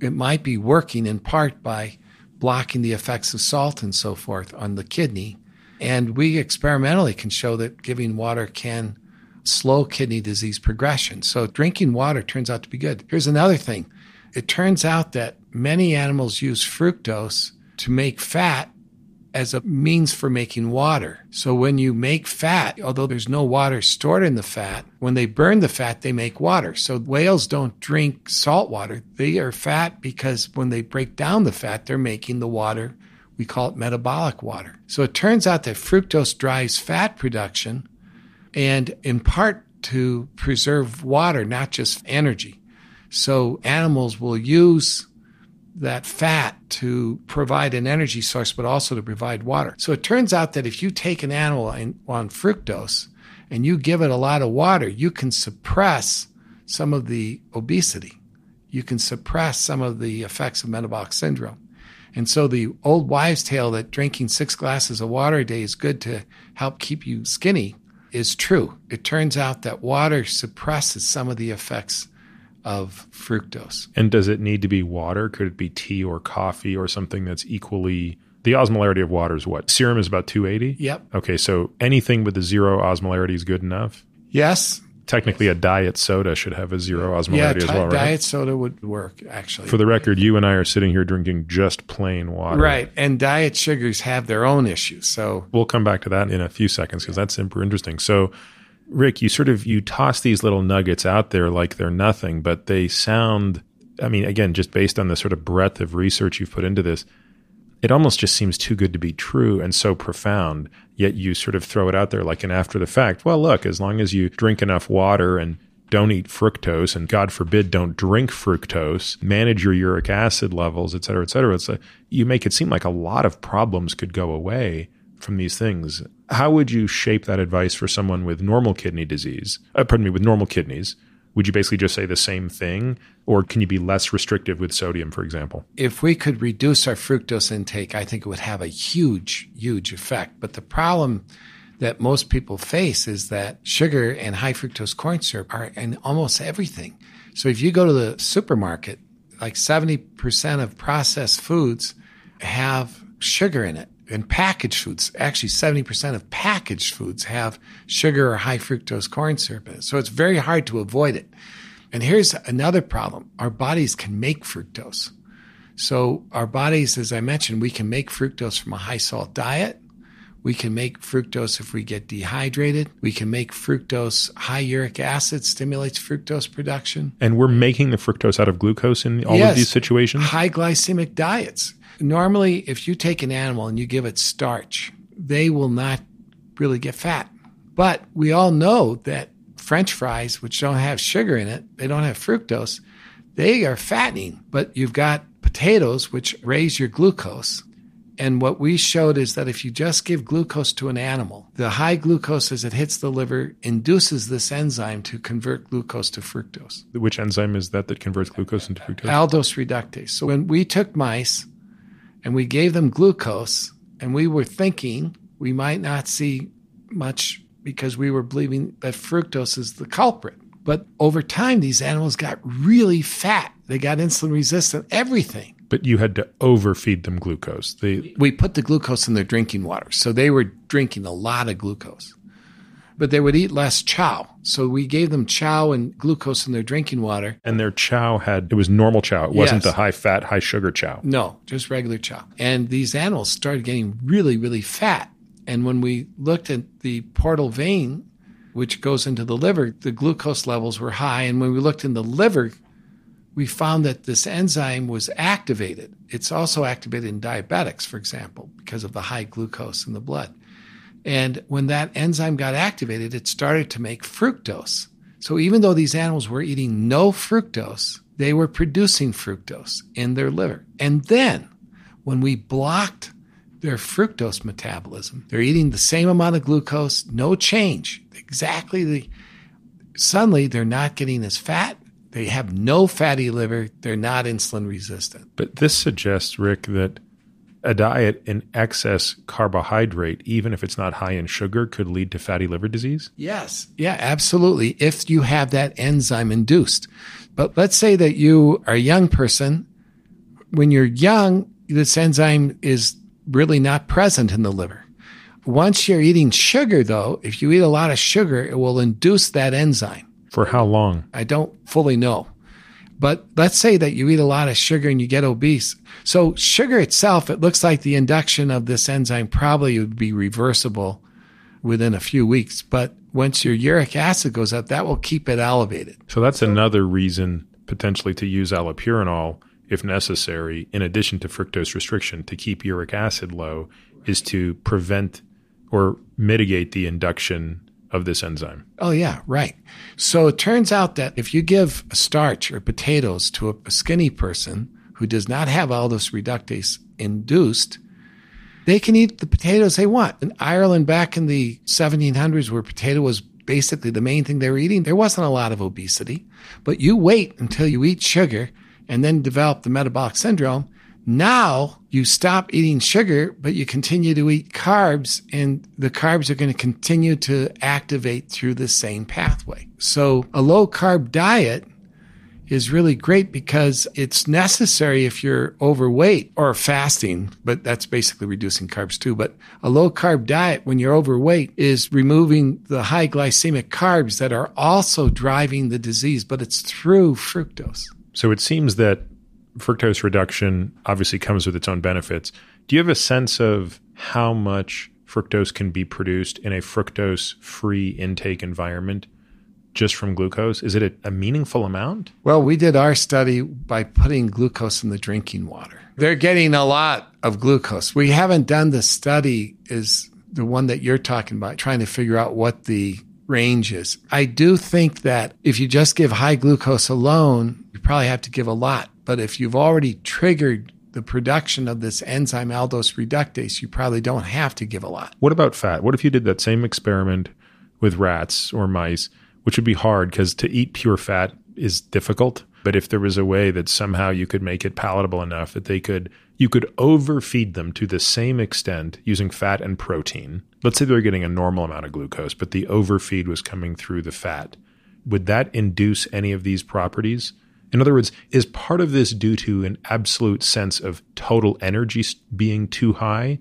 It might be working in part by blocking the effects of salt and so forth on the kidney. And we experimentally can show that giving water can slow kidney disease progression. So drinking water turns out to be good. Here's another thing. It turns out that many animals use fructose to make fat as a means for making water. So when you make fat, although there's no water stored in the fat, when they burn the fat, they make water. So whales don't drink salt water. They are fat because when they break down the fat, they're making the water. We call it metabolic water. So it turns out that fructose drives fat production and in part to preserve water, not just energy. So animals will use that fat to provide an energy source, but also to provide water. So it turns out that if you take an animal on fructose and you give it a lot of water, you can suppress some of the obesity. You can suppress some of the effects of metabolic syndrome. And so the old wives' tale that drinking six glasses of water a day is good to help keep you skinny is true. It turns out that water suppresses some of the effects of fructose. And does it need to be water? Could it be tea or coffee or something that's equally the osmolarity of water is what? Serum is about 280? Yep. Okay, so anything with a zero osmolarity is good enough? Yes. Technically, a diet soda should have a zero osmolarity yeah, as well, right? Diet soda would work, actually. For the record, you and I are sitting here drinking just plain water. Right. And diet sugars have their own issues. So we'll come back to that in a few seconds because that's super interesting. So, Rick, you sort of you toss these little nuggets out there like they're nothing, but they sound I mean, again, just based on the sort of breadth of research you've put into this, it almost just seems too good to be true and so profound. Yet you sort of throw it out there like an after the fact. Well, look, as long as you drink enough water and don't eat fructose and God forbid don't drink fructose, manage your uric acid levels, et cetera, et cetera. It's a, you make it seem like a lot of problems could go away from these things. How would you shape that advice for someone with normal kidney disease? Uh, pardon me, with normal kidneys. Would you basically just say the same thing? Or can you be less restrictive with sodium, for example? If we could reduce our fructose intake, I think it would have a huge, huge effect. But the problem that most people face is that sugar and high fructose corn syrup are in almost everything. So if you go to the supermarket, like 70% of processed foods have sugar in it and packaged foods, actually 70% of packaged foods have sugar or high fructose corn syrup in it. So it's very hard to avoid it. And here's another problem. Our bodies can make fructose. So our bodies, as I mentioned, we can make fructose from a high salt diet. We can make fructose if we get dehydrated. We can make fructose. High uric acid stimulates fructose production. And we're making the fructose out of glucose in all yes, of these situations? High glycemic diets normally, if you take an animal and you give it starch, they will not really get fat. But we all know that French fries, which don't have sugar in it, they don't have fructose, they are fattening. But you've got potatoes, which raise your glucose. And what we showed is that if you just give glucose to an animal, the high glucose as it hits the liver induces this enzyme to convert glucose to fructose. Which enzyme is that that converts glucose into fructose? Aldose reductase. So when we took mice and we gave them glucose, and we were thinking we might not see much because we were believing that fructose is the culprit. But over time, these animals got really fat. They got insulin resistant, everything. But you had to overfeed them glucose. They- we put the glucose in their drinking water. So they were drinking a lot of glucose but they would eat less chow. So we gave them chow and glucose in their drinking water. And their chow had, it was normal chow. It wasn't yes. the high fat, high sugar chow. No, just regular chow. And these animals started getting really, really fat. And when we looked at the portal vein, which goes into the liver, the glucose levels were high. And when we looked in the liver, we found that this enzyme was activated. It's also activated in diabetics, for example, because of the high glucose in the blood. And when that enzyme got activated, it started to make fructose. So even though these animals were eating no fructose, they were producing fructose in their liver. And then when we blocked their fructose metabolism, they're eating the same amount of glucose, no change, exactly the, suddenly they're not getting as fat, They have no fatty liver. They're not insulin resistant. But this suggests, Rick, that a diet in excess carbohydrate, even if it's not high in sugar, could lead to fatty liver disease? Yes. Yeah, absolutely. If you have that enzyme induced. But let's say that you are a young person. When you're young, this enzyme is really not present in the liver. Once you're eating sugar, though, if you eat a lot of sugar, it will induce that enzyme. For how long? I don't fully know. But let's say that you eat a lot of sugar and you get obese. So sugar itself, it looks like the induction of this enzyme probably would be reversible within a few weeks. But once your uric acid goes up, that will keep it elevated. So that's another reason potentially to use allopurinol if necessary, in addition to fructose restriction to keep uric acid low, is to prevent or mitigate the induction of this enzyme. Oh, yeah, right. So it turns out that if you give starch or potatoes to a skinny person who does not have aldose reductase induced, they can eat the potatoes they want. In Ireland, back in the 1700s, where potato was basically the main thing they were eating, there wasn't a lot of obesity. But you wait until you eat sugar and then develop the metabolic syndrome, now you stop eating sugar, but you continue to eat carbs, and the carbs are going to continue to activate through the same pathway. So a low carb diet is really great because it's necessary if you're overweight or fasting, but that's basically reducing carbs too. But a low carb diet when you're overweight is removing the high glycemic carbs that are also driving the disease, but it's through fructose. So it seems that fructose reduction obviously comes with its own benefits. Do you have a sense of how much fructose can be produced in a fructose free intake environment just from glucose? Is it a, a, meaningful amount? Well, we did our study by putting glucose in the drinking water. They're getting a lot of glucose. We haven't done the study is the one that you're talking about, trying to figure out what the range is. I do think that if you just give high glucose alone, you probably have to give a lot but if you've already triggered the production of this enzyme aldose reductase, you probably don't have to give a lot. What about fat? What if you did that same experiment with rats or mice, which would be hard because to eat pure fat is difficult. But if there was a way that somehow you could make it palatable enough that they could, you could overfeed them to the same extent using fat and protein. Let's say they were getting a normal amount of glucose, but the overfeed was coming through the fat. Would that induce any of these properties? In other words, is part of this due to an absolute sense of total energy being too high?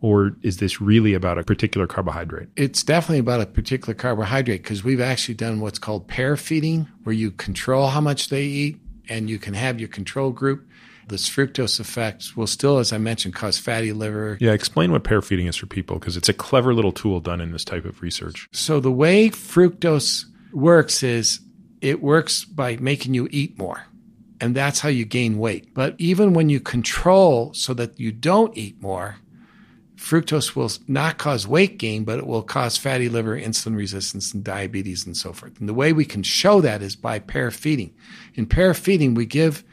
Or is this really about a particular carbohydrate? It's definitely about a particular carbohydrate because we've actually done what's called pair feeding, where you control how much they eat and you can have your control group. This fructose effect will still, as I mentioned, cause fatty liver. Yeah, explain what pair feeding is for people because it's a clever little tool done in this type of research. So, the way fructose works is it works by making you eat more. And that's how you gain weight. But even when you control so that you don't eat more, fructose will not cause weight gain, but it will cause fatty liver, insulin resistance, and diabetes and so forth. And the way we can show that is by pair feeding. In pair feeding, we give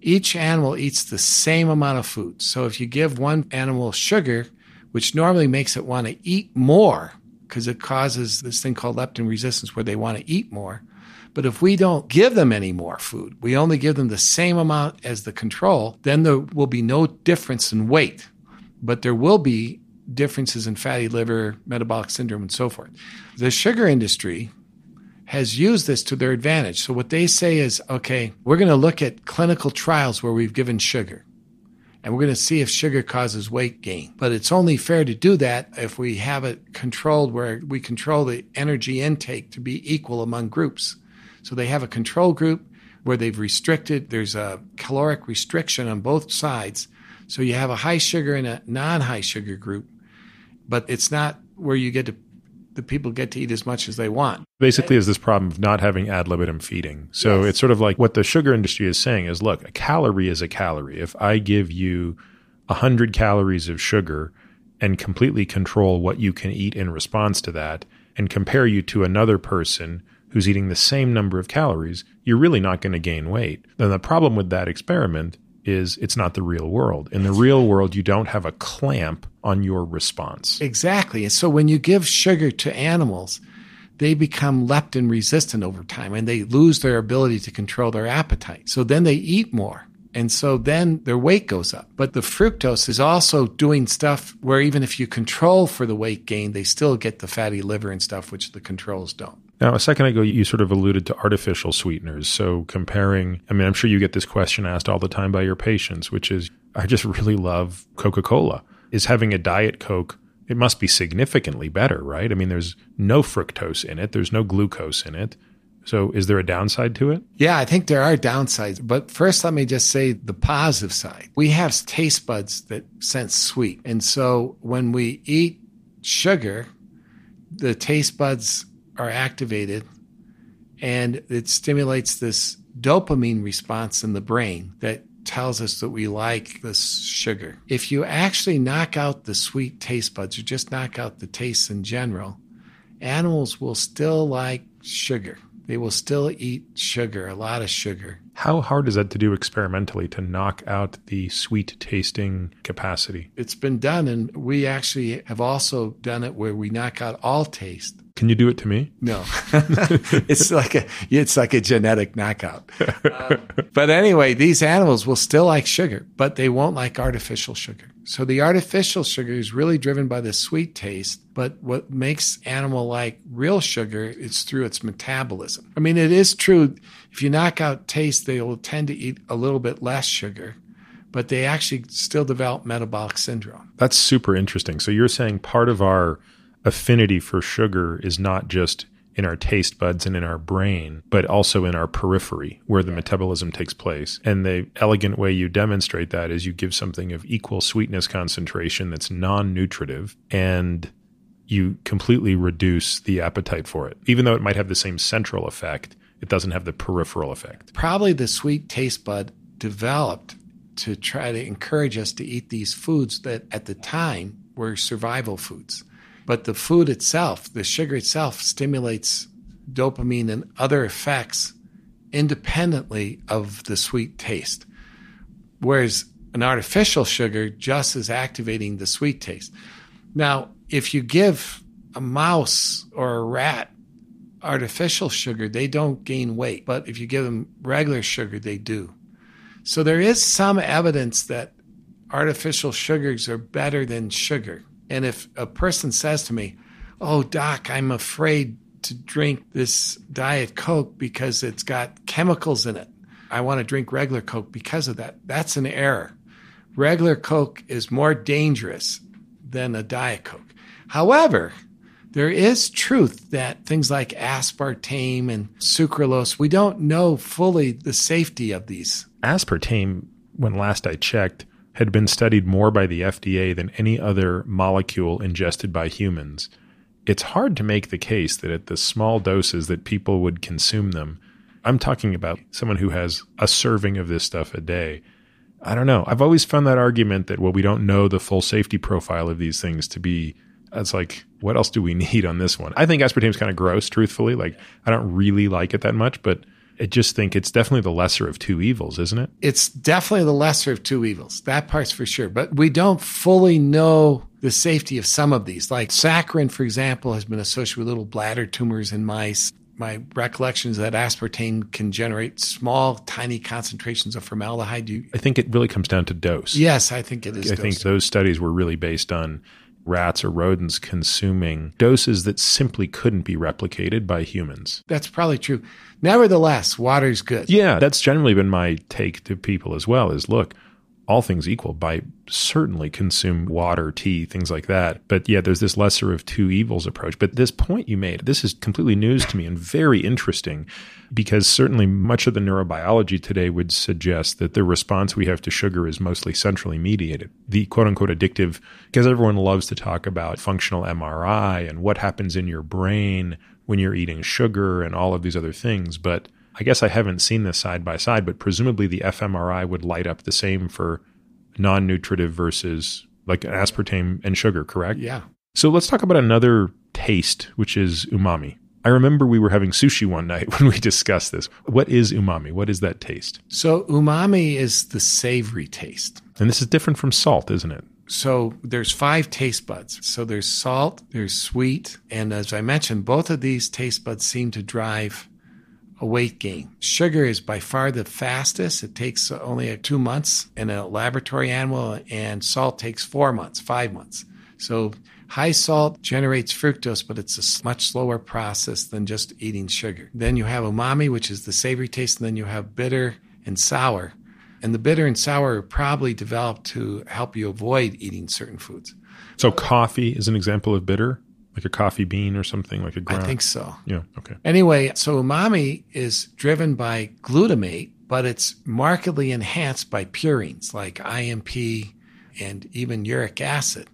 each animal eats the same amount of food. So if you give one animal sugar, which normally makes it want to eat more because it causes this thing called leptin resistance where they want to eat more. But if we don't give them any more food, we only give them the same amount as the control, then there will be no difference in weight. But there will be differences in fatty liver, metabolic syndrome, and so forth. The sugar industry has used this to their advantage. So what they say is, okay, we're going to look at clinical trials where we've given sugar and we're going to see if sugar causes weight gain. But it's only fair to do that if we have it controlled where we control the energy intake to be equal among groups. So they have a control group where they've restricted, there's a caloric restriction on both sides. So you have a high sugar and a non high sugar group, but it's not where you get to the people get to eat as much as they want. Basically, is this problem of not having ad libitum feeding. So yes. it's sort of like what the sugar industry is saying is look, a calorie is a calorie. If I give you a 100 calories of sugar and completely control what you can eat in response to that, and compare you to another person who's eating the same number of calories, you're really not going to gain weight. Then the problem with that experiment is it's not the real world. In the real world, you don't have a clamp on your response. Exactly. And so when you give sugar to animals, they become leptin resistant over time and they lose their ability to control their appetite. So then they eat more. And so then their weight goes up. But the fructose is also doing stuff where even if you control for the weight gain, they still get the fatty liver and stuff, which the controls don't. Now, a second ago, you sort of alluded to artificial sweeteners. So, comparing, I mean, I'm sure you get this question asked all the time by your patients, which is, I just really love Coca Cola. Is having a Diet Coke, it must be significantly better, right? I mean, there's no fructose in it, there's no glucose in it. So, is there a downside to it? Yeah, I think there are downsides. But first, let me just say the positive side. We have taste buds that sense sweet. And so, when we eat sugar, the taste buds are activated and it stimulates this dopamine response in the brain that tells us that we like this sugar. If you actually knock out the sweet taste buds or just knock out the tastes in general, animals will still like sugar. They will still eat sugar, a lot of sugar. How hard is that to do experimentally to knock out the sweet tasting capacity? It's been done, and we actually have also done it where we knock out all taste can you do it to me? No, it's like a it's like a genetic knockout. Um, but anyway, these animals will still like sugar, but they won't like artificial sugar. So the artificial sugar is really driven by the sweet taste. But what makes animal like real sugar is through its metabolism. I mean, it is true. If you knock out taste, they will tend to eat a little bit less sugar but they actually still develop metabolic syndrome. That's super interesting. So you're saying part of our affinity for sugar is not just in our taste buds and in our brain, but also in our periphery where the metabolism takes place. And the elegant way you demonstrate that is you give something of equal sweetness concentration that's non nutritive and you completely reduce the appetite for it. Even though it might have the same central effect, it doesn't have the peripheral effect. Probably the sweet taste bud developed to try to encourage us to eat these foods that at the time were survival foods. But the food itself, the sugar itself, stimulates dopamine and other effects independently of the sweet taste. Whereas an artificial sugar just is activating the sweet taste. Now, if you give a mouse or a rat artificial sugar, they don't gain weight. But if you give them regular sugar, they do. So there is some evidence that artificial sugars are better than sugar. And if a person says to me, Oh, doc, I'm afraid to drink this Diet Coke because it's got chemicals in it. I want to drink regular Coke because of that. That's an error. Regular Coke is more dangerous than a Diet Coke. However, there is truth that things like aspartame and sucralose, we don't know fully the safety of these. Aspartame, when last I checked, had been studied more by the FDA than any other molecule ingested by humans. It's hard to make the case that at the small doses that people would consume them, I'm talking about someone who has a serving of this stuff a day. I don't know. I've always found that argument that, well, we don't know the full safety profile of these things to be, it's like, what else do we need on this one? I think aspartame is kind of gross, truthfully. Like, I don't really like it that much, but I just think it's definitely the lesser of two evils, isn't it? It's definitely the lesser of two evils. That part's for sure. But we don't fully know the safety of some of these. Like saccharin, for example, has been associated with little bladder tumors in mice. My recollection is that aspartame can generate small, tiny concentrations of formaldehyde. You, I think it really comes down to dose. Yes, I think it is. I dose. think those studies were really based on rats or rodents consuming doses that simply couldn't be replicated by humans. That's probably true. Nevertheless, water's good. Yeah, that's generally been my take to people as well is look, all things equal, by certainly consume water, tea, things like that. But yeah, there's this lesser of two evils approach. But this point you made, this is completely news to me and very interesting because certainly much of the neurobiology today would suggest that the response we have to sugar is mostly centrally mediated. The quote unquote addictive, because everyone loves to talk about functional MRI and what happens in your brain when you're eating sugar and all of these other things. But I guess I haven't seen this side by side, but presumably the fMRI would light up the same for non nutritive versus like aspartame and sugar, correct? Yeah. So let's talk about another taste, which is umami. I remember we were having sushi one night when we discussed this. What is umami? What is that taste? So, umami is the savory taste. And this is different from salt, isn't it? So there's five taste buds. So there's salt, there's sweet, and as I mentioned, both of these taste buds seem to drive a weight gain. Sugar is by far the fastest. It takes only two months in a laboratory animal, and salt takes four months, five months. So high salt generates fructose, but it's a much slower process than just eating sugar. Then you have umami, which is the savory taste, and then you have bitter and sour. And the bitter and sour are probably developed to help you avoid eating certain foods. So coffee is an example of bitter? Like a coffee bean or something like a ground? I think so. Yeah. Okay. Anyway, so umami is driven by glutamate, but it's markedly enhanced by purines like IMP and even uric acid.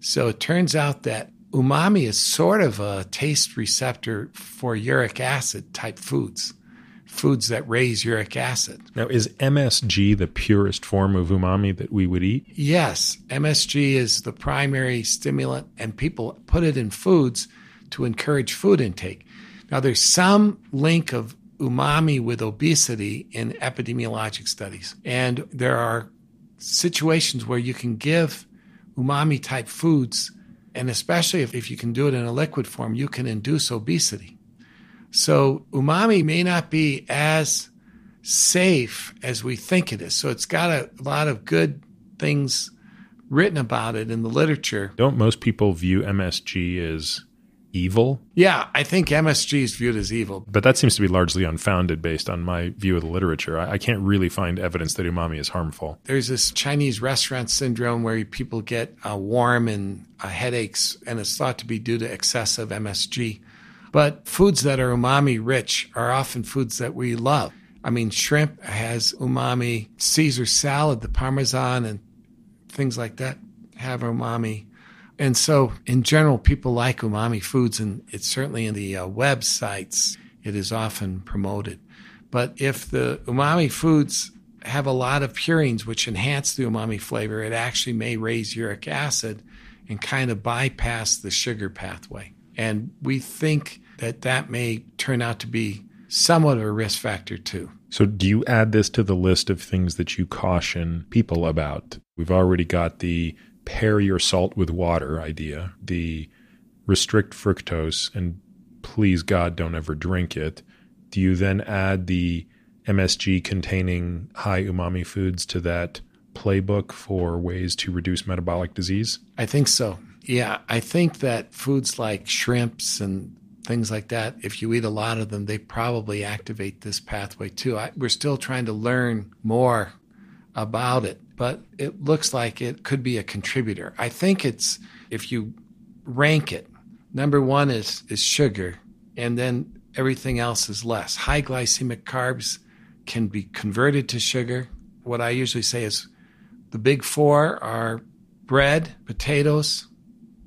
So it turns out that umami is sort of a taste receptor for uric acid type foods foods that raise uric acid. Now, is MSG the purest form of umami that we would eat? Yes. MSG is the primary stimulant, and people put it in foods to encourage food intake. Now, there's some link of umami with obesity in epidemiologic studies, and there are situations where you can give umami type foods, and especially if, if you can do it in a liquid form, you can induce obesity. So umami may not be as safe as we think it is. So it's got a lot of good things written about it in the literature. Don't most people view MSG as evil? Yeah, I think MSG is viewed as evil. But that seems to be largely unfounded based on my view of the literature. I, I can't really find evidence that umami is harmful. There's this Chinese restaurant syndrome where people get uh, warm and uh, headaches, and it's thought to be due to excessive MSG. But foods that are umami rich are often foods that we love. I mean, shrimp has umami, Caesar salad, the parmesan, and things like that have umami. And so, in general, people like umami foods, and it's certainly in the uh, websites, it is often promoted. But if the umami foods have a lot of purines which enhance the umami flavor, it actually may raise uric acid and kind of bypass the sugar pathway. And we think that that may turn out to be somewhat of a risk factor too. So, do you add this to the list of things that you caution people about? We've already got the pair your salt with water idea, the restrict fructose, and please God, don't ever drink it. Do you then add the MSG containing high umami foods to that playbook for ways to reduce metabolic disease? I think so. Yeah, I think that foods like shrimps and things like that, if you eat a lot of them, they probably activate this pathway too. I, we're still trying to learn more about it, but it looks like it could be a contributor. I think it's, if you rank it, number one is, is sugar, and then everything else is less. High glycemic carbs can be converted to sugar. What I usually say is the big four are bread, potatoes,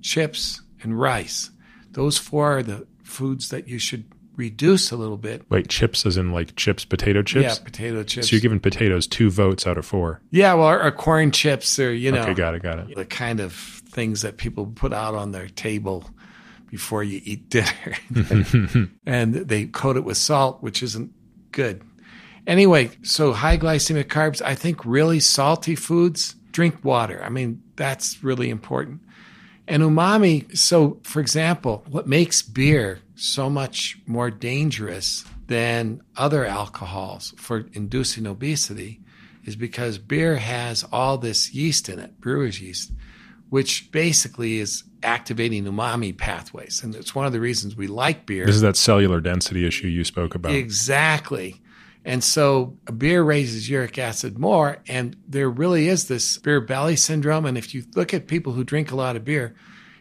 chips, and rice. Those four are the foods that you should reduce a little bit. Wait, chips as in like chips, potato chips? Yeah, potato chips. So you're giving potatoes two votes out of four. Yeah, well, or, corn chips or, you know. Okay, got it, got it. The kind of things that people put out on their table before you eat dinner. and they coat it with salt, which isn't good. Anyway, so high glycemic carbs, I think really salty foods, drink water. I mean, that's really important. And umami, so for example, what makes beer so much more dangerous than other alcohols for inducing obesity is because beer has all this yeast in it, brewer's yeast, which basically is activating umami pathways. And it's one of the reasons we like beer. This is that cellular density issue you spoke about. Exactly. And so beer raises uric acid more, and there really is this beer belly syndrome. And if you look at people who drink a lot of beer,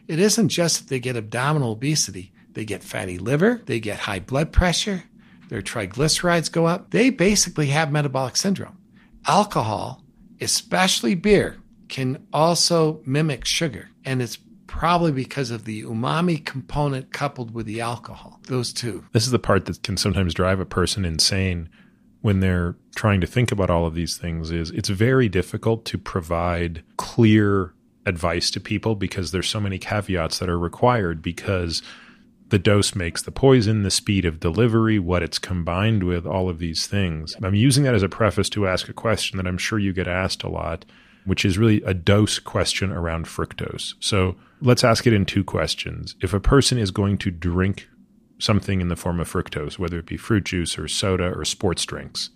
it isn't just that they get abdominal obesity, they get fatty liver, they get high blood pressure, their triglycerides go up. They basically have metabolic syndrome. Alcohol, especially beer, can also mimic sugar, and it's probably because of the umami component coupled with the alcohol. Those two. This is the part that can sometimes drive a person insane when they're trying to think about all of these things is it's very difficult to provide clear advice to people because there's so many caveats that are required because the dose makes the poison, the speed of delivery, what it's combined with, all of these things. I'm using that as a preface to ask a question that I'm sure you get asked a lot. which is really a dose question around fructose. So let's ask it in two questions. If a person is going to drink something in the form of fructose, whether it be fruit juice or soda or sports drinks,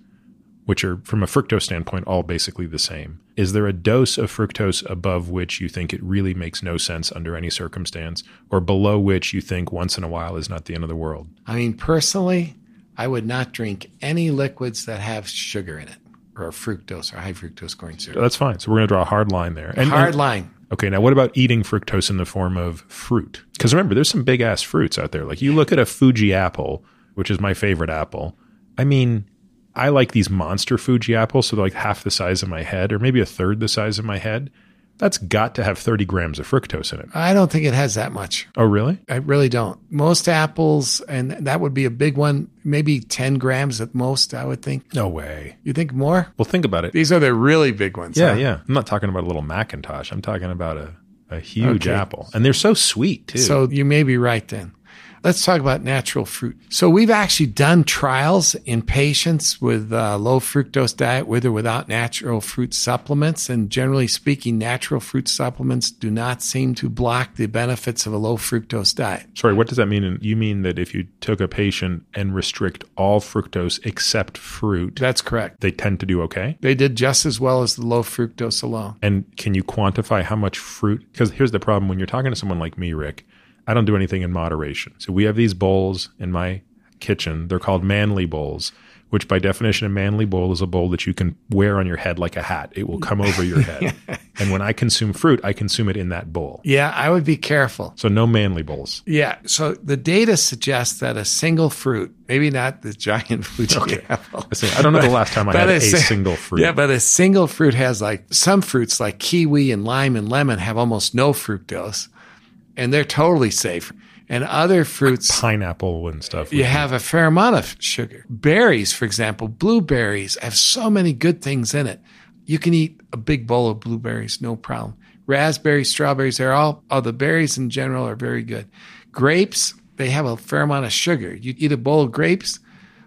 which are from a fructose standpoint all basically the same. Is there a dose of fructose above which you think it really makes no sense under any circumstance, or below which you think once in a while is not the end of the world? I mean, personally, I would not drink any liquids that have sugar in it or fructose or high fructose corn syrup. That's fine. So we're going to draw a hard line there. And, hard line. Okay, now what about eating fructose in the form of fruit? Because remember, there's some big ass fruits out there. Like you look at a Fuji apple, which is my favorite apple. I mean, I like these monster Fuji apples, so they're like half the size of my head, or maybe a third the size of my head. That's got to have 30 grams of fructose in it. I don't think it has that much. Oh, really? I really don't. Most apples, and that would be a big one, maybe 10 grams at most, I would think. No way. You think more? Well, think about it. These are the really big ones. Yeah, huh? yeah. I'm not talking about a little McIntosh. I'm talking about a, a huge okay. apple. And they're so sweet, too. So you may be right then. Let's talk about natural fruit. So we've actually done trials in patients with uh, low fructose diet with or without natural fruit supplements. And generally speaking, natural fruit supplements do not seem to block the benefits of a low fructose diet. Sorry, what does that mean? You mean that if you took a patient and restrict all fructose except fruit, that's correct. They tend to do okay? They did just as well as the low fructose alone. And can you quantify how much fruit? Because here's the problem when you're talking to someone like me, Rick I don't do anything in moderation. So we have these bowls in my kitchen. They're called manly bowls, which by definition, a manly bowl is a bowl that you can wear on your head like a hat. It will come over your head. and when I consume fruit, I consume it in that bowl. Yeah, I would be careful. So no manly bowls. Yeah. So the data suggests that a single fruit, maybe not the giant Fuji okay. apple. I don't know the last time I had a, a single fruit. Yeah, but a single fruit has like some fruits like kiwi and lime and lemon have almost no fructose and they're totally safe. And other fruits, like pineapple and stuff, you have a fair amount of sugar. Berries, for example, blueberries have so many good things in it. You can eat a big bowl of blueberries, no problem. Raspberries, strawberries, they're all, all the berries in general are very good. Grapes, they have a fair amount of sugar. You eat a bowl of grapes,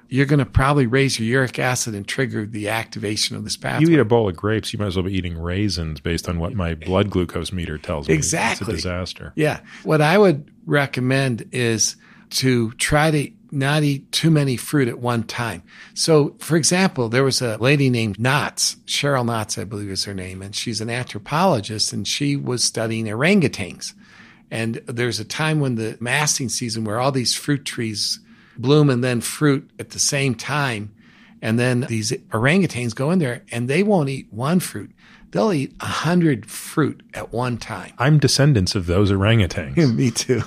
you're going to probably raise your uric acid and trigger the activation of this pathway. You eat a bowl of grapes, you might as well be eating raisins based on what my blood glucose meter tells me. Exactly. It's a disaster. Yeah. What I would recommend is to try to not eat too many fruit at one time. So, for example, there was a lady named Knotts, Cheryl Knotts, I believe is her name, and she's an anthropologist and she was studying orangutans. And there's a time when the masting season where all these fruit trees bloom and then fruit at the same time. And then these orangutans go in there and they won't eat one fruit. They'll eat a hundred fruit at one time. I'm descendants of those orangutans. Me too.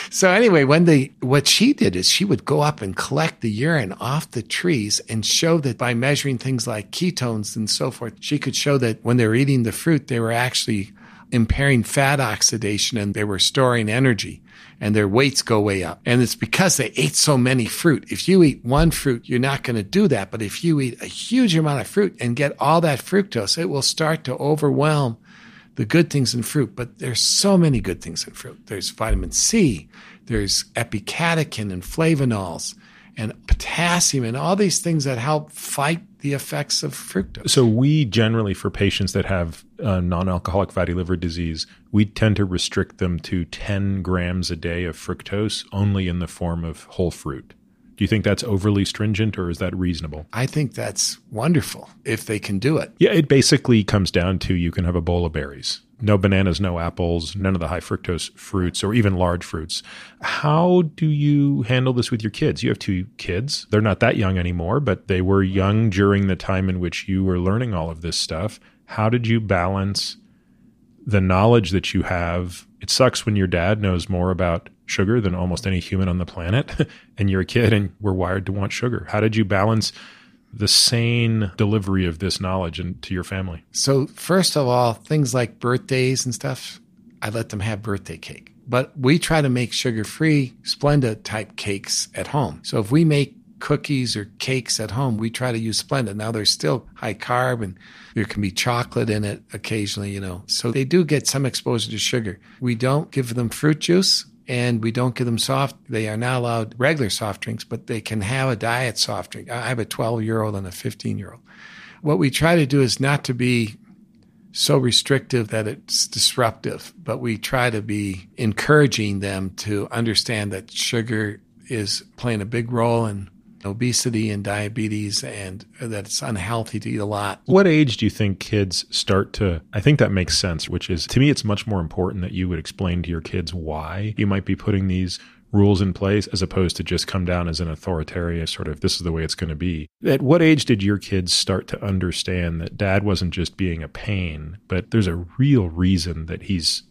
so anyway, when they, what she did is she would go up and collect the urine off the trees and show that by measuring things like ketones and so forth, she could show that when they were eating the fruit, they were actually impairing fat oxidation and they were storing energy and their weights go way up. And it's because they ate so many fruit. If you eat one fruit, you're not going to do that. But if you eat a huge amount of fruit and get all that fructose, it will start to overwhelm the good things in fruit. But there's so many good things in fruit. There's vitamin C, there's epicatechin and flavonols and potassium and all these things that help fight the effects of fructose. So we generally, for patients that have uh, non-alcoholic fatty liver disease, we tend to restrict them to 10 grams a day of fructose only in the form of whole fruit. Do you think that's overly stringent or is that reasonable? I think that's wonderful if they can do it. Yeah, it basically comes down to you can have a bowl of berries no bananas, no apples, none of the high fructose fruits or even large fruits. How do you handle this with your kids? You have two kids. They're not that young anymore, but they were young during the time in which you were learning all of this stuff. How did you balance the knowledge that you have? It sucks when your dad knows more about sugar than almost any human on the planet, and you're a kid and we're wired to want sugar. How did you balance the sane delivery of this knowledge and to your family? So, first of all, things like birthdays and stuff, I let them have birthday cake. But we try to make sugar free Splenda type cakes at home. So, if we make cookies or cakes at home, we try to use Splenda. Now, there's still high carb and there can be chocolate in it occasionally, you know. So, they do get some exposure to sugar. We don't give them fruit juice and we don't give them soft. They are not allowed regular soft drinks, but they can have a diet soft drink. I have a 12 year old and a 15 year old. What we try to do is not to be so restrictive that it's disruptive, but we try to be encouraging them to understand that sugar is playing a big role in obesity and diabetes and that it's unhealthy to eat a lot. What age do you think kids start to? I think that makes sense, which is to me, it's much more important that you would explain to your kids why you might be putting these rules in place as opposed to just come down as an authoritarian sort of this is the way it's going to be. At what age did your kids start to understand that dad wasn't just being a pain, but there's a real reason that he's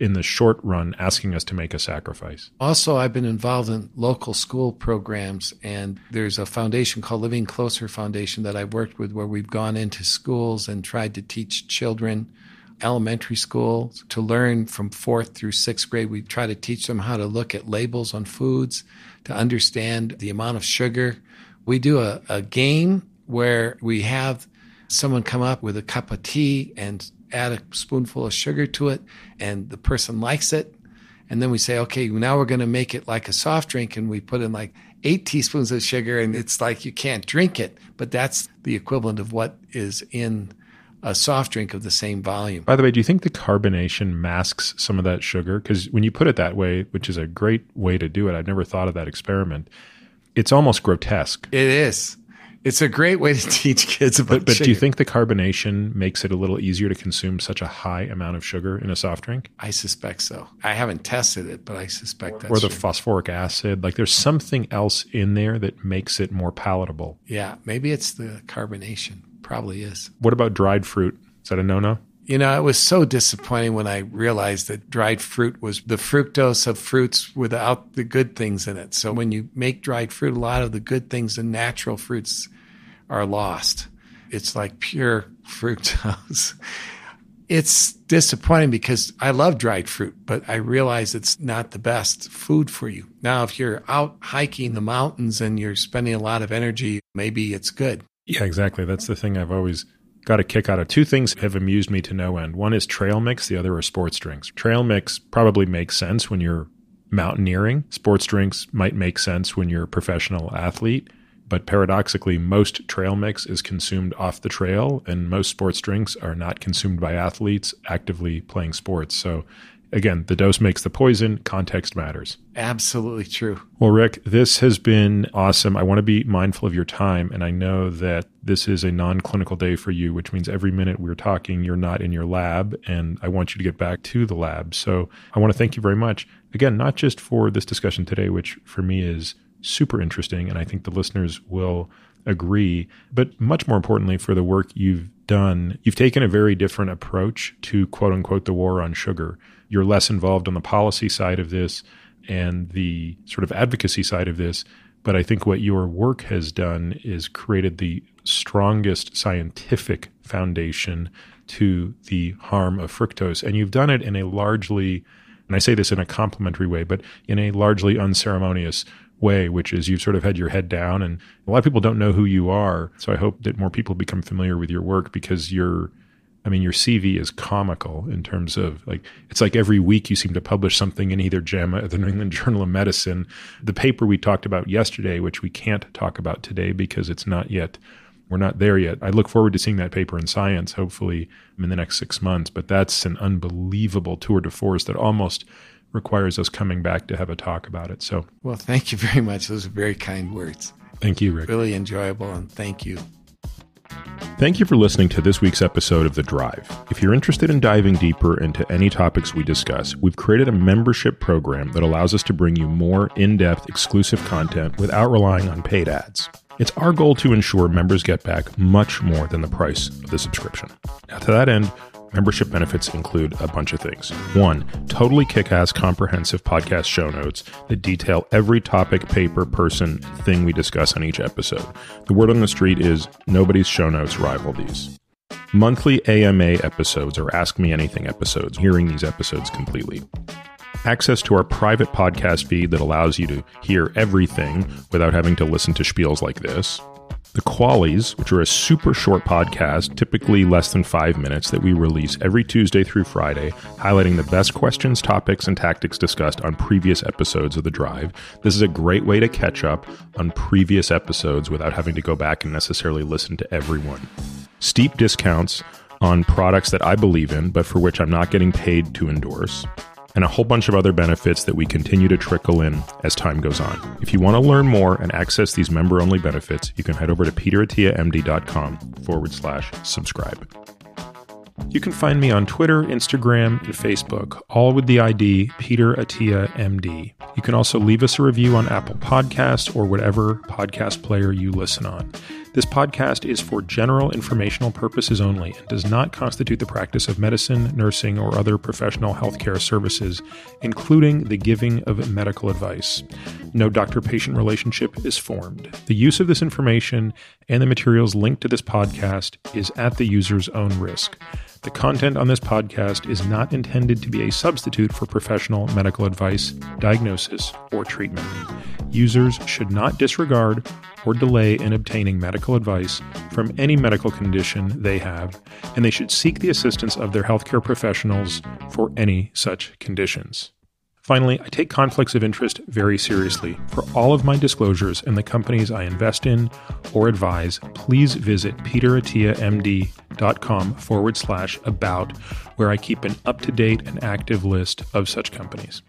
in the short run asking us to make a sacrifice. Also, I've been involved in local school programs, and there's a foundation called Living Closer Foundation that I've worked with where we've gone into schools and tried to teach children elementary school to learn from fourth through sixth grade. We try to teach them how to look at labels on foods, to understand the amount of sugar. We do a, a game where we have someone come up with a cup of tea and add a spoonful of sugar to it, and the person likes it. And then we say, okay, now we're going to make it like a soft drink, and we put in like eight teaspoons of sugar, and it's like you can't drink it, but that's the equivalent of what is in a soft drink of the same volume. By the way, do you think the carbonation masks some of that sugar? Because when you put it that way, which is a great way to do it, I've never thought of that experiment. It's almost grotesque. It is. It's a great way to teach kids about But, but sugar. do you think the carbonation makes it a little easier to consume such a high amount of sugar in a soft drink? I suspect so. I haven't tested it, but I suspect that. or the true. phosphoric acid? Like there's something else in there that makes it more palatable. yeah, maybe it's the carbonation. Probably is. What about dried fruit? Is that a no no? You know, it was so disappointing when I realized that dried fruit was the fructose of fruits without the good things in it. So when you make dried fruit, a lot of the good things and natural fruits are lost. It's like pure fructose. It's disappointing because I love dried fruit, but I realize it's not the best food for you. Now, if you're out hiking the mountains and you're spending a lot of energy, maybe it's good. Yeah, exactly. That's the thing I've always got a kick out of. Two things have amused me to no end. One is trail mix, the other are sports drinks. Trail mix probably makes sense when you're mountaineering. Sports drinks might make sense when you're a professional athlete. But paradoxically, most trail mix is consumed off the trail, and most sports drinks are not consumed by athletes actively playing sports. So, again, the dose makes the poison, context matters. Absolutely true. Well, Rick, this has been awesome. I want to be mindful of your time, and I know that this is a non clinical day for you, which means every minute we're talking, you're not in your lab, and I want you to get back to the lab. So I want to thank you very much. Again, not just for this discussion today, which for me is super interesting, and I think the listeners will agree, but much more importantly, for the work you've done. You've taken a very different approach to quote unquote the war on sugar. You're less involved on the policy side of this and the sort of advocacy side of this. But I think what your work has done is created the strongest scientific foundation to the harm of fructose. And you've done it in a largely, and I say this in a complimentary way, but in a largely unceremonious way, which is you've sort of had your head down. And a lot of people don't know who you are. So I hope that more people become familiar with your work because you're, I mean, your CV is comical in terms of like, it's like every week you seem to publish something in either JAMA or the New England Journal of Medicine. The paper we talked about yesterday, which we can't talk about today because it's not yet, we're not there yet. I look forward to seeing that paper in Science, hopefully in the next six months. But that's an unbelievable tour de force that almost requires us coming back to have a talk about it. So, Well, thank you very much. Those are very kind words. thank you, Rick. Really enjoyable, and thank you. Thank you for listening to this week's episode of The Drive. If you're interested in diving deeper into any topics we discuss, we've created a membership program that allows us to bring you more in depth, exclusive content without relying on paid ads. It's our goal to ensure members get back much more than the price of the subscription. Now, to that end, Membership benefits include a bunch of things. One, totally kick ass comprehensive podcast show notes that detail every topic, paper, person, thing we discuss on each episode. The word on the street is nobody's show notes rival these. Monthly AMA episodes or Ask Me Anything episodes, hearing these episodes completely. Access to our private podcast feed that allows you to hear everything without having to listen to spiels like this. The Qualys, which are a super short podcast, typically less than five minutes, that we release every Tuesday through Friday, highlighting the best questions, topics, and tactics discussed on previous episodes of The Drive. This is a great way to catch up on previous episodes without having to go back and necessarily listen to everyone. steep discounts on products that I believe in, but for which I'm not getting paid to endorse, and a whole bunch of other benefits that we continue to trickle in as time goes on. If you want to learn more and access these member only benefits, you can head over to peterattiamd.com forward slash subscribe. You can find me on Twitter, Instagram, and Facebook, all with the ID Peter Attia MD. You can also leave us a review on Apple Podcasts or whatever podcast player you listen on. This podcast is for general informational purposes only and does not constitute the practice of medicine, nursing, or other professional healthcare services, including the giving of medical advice. No doctor patient relationship is formed. The use of this information and the materials linked to this podcast is at the user's own risk. The content on this podcast is not intended to be a substitute for professional medical advice, diagnosis, or treatment. Users should not disregard or delay in obtaining medical advice from any medical condition they have, and they should seek the assistance of their healthcare professionals for any such conditions. Finally, I take conflicts of interest very seriously. For all of my disclosures and the companies I invest in or advise, please visit peterattiamd.com forward slash about, where I keep an up to date and active list of such companies.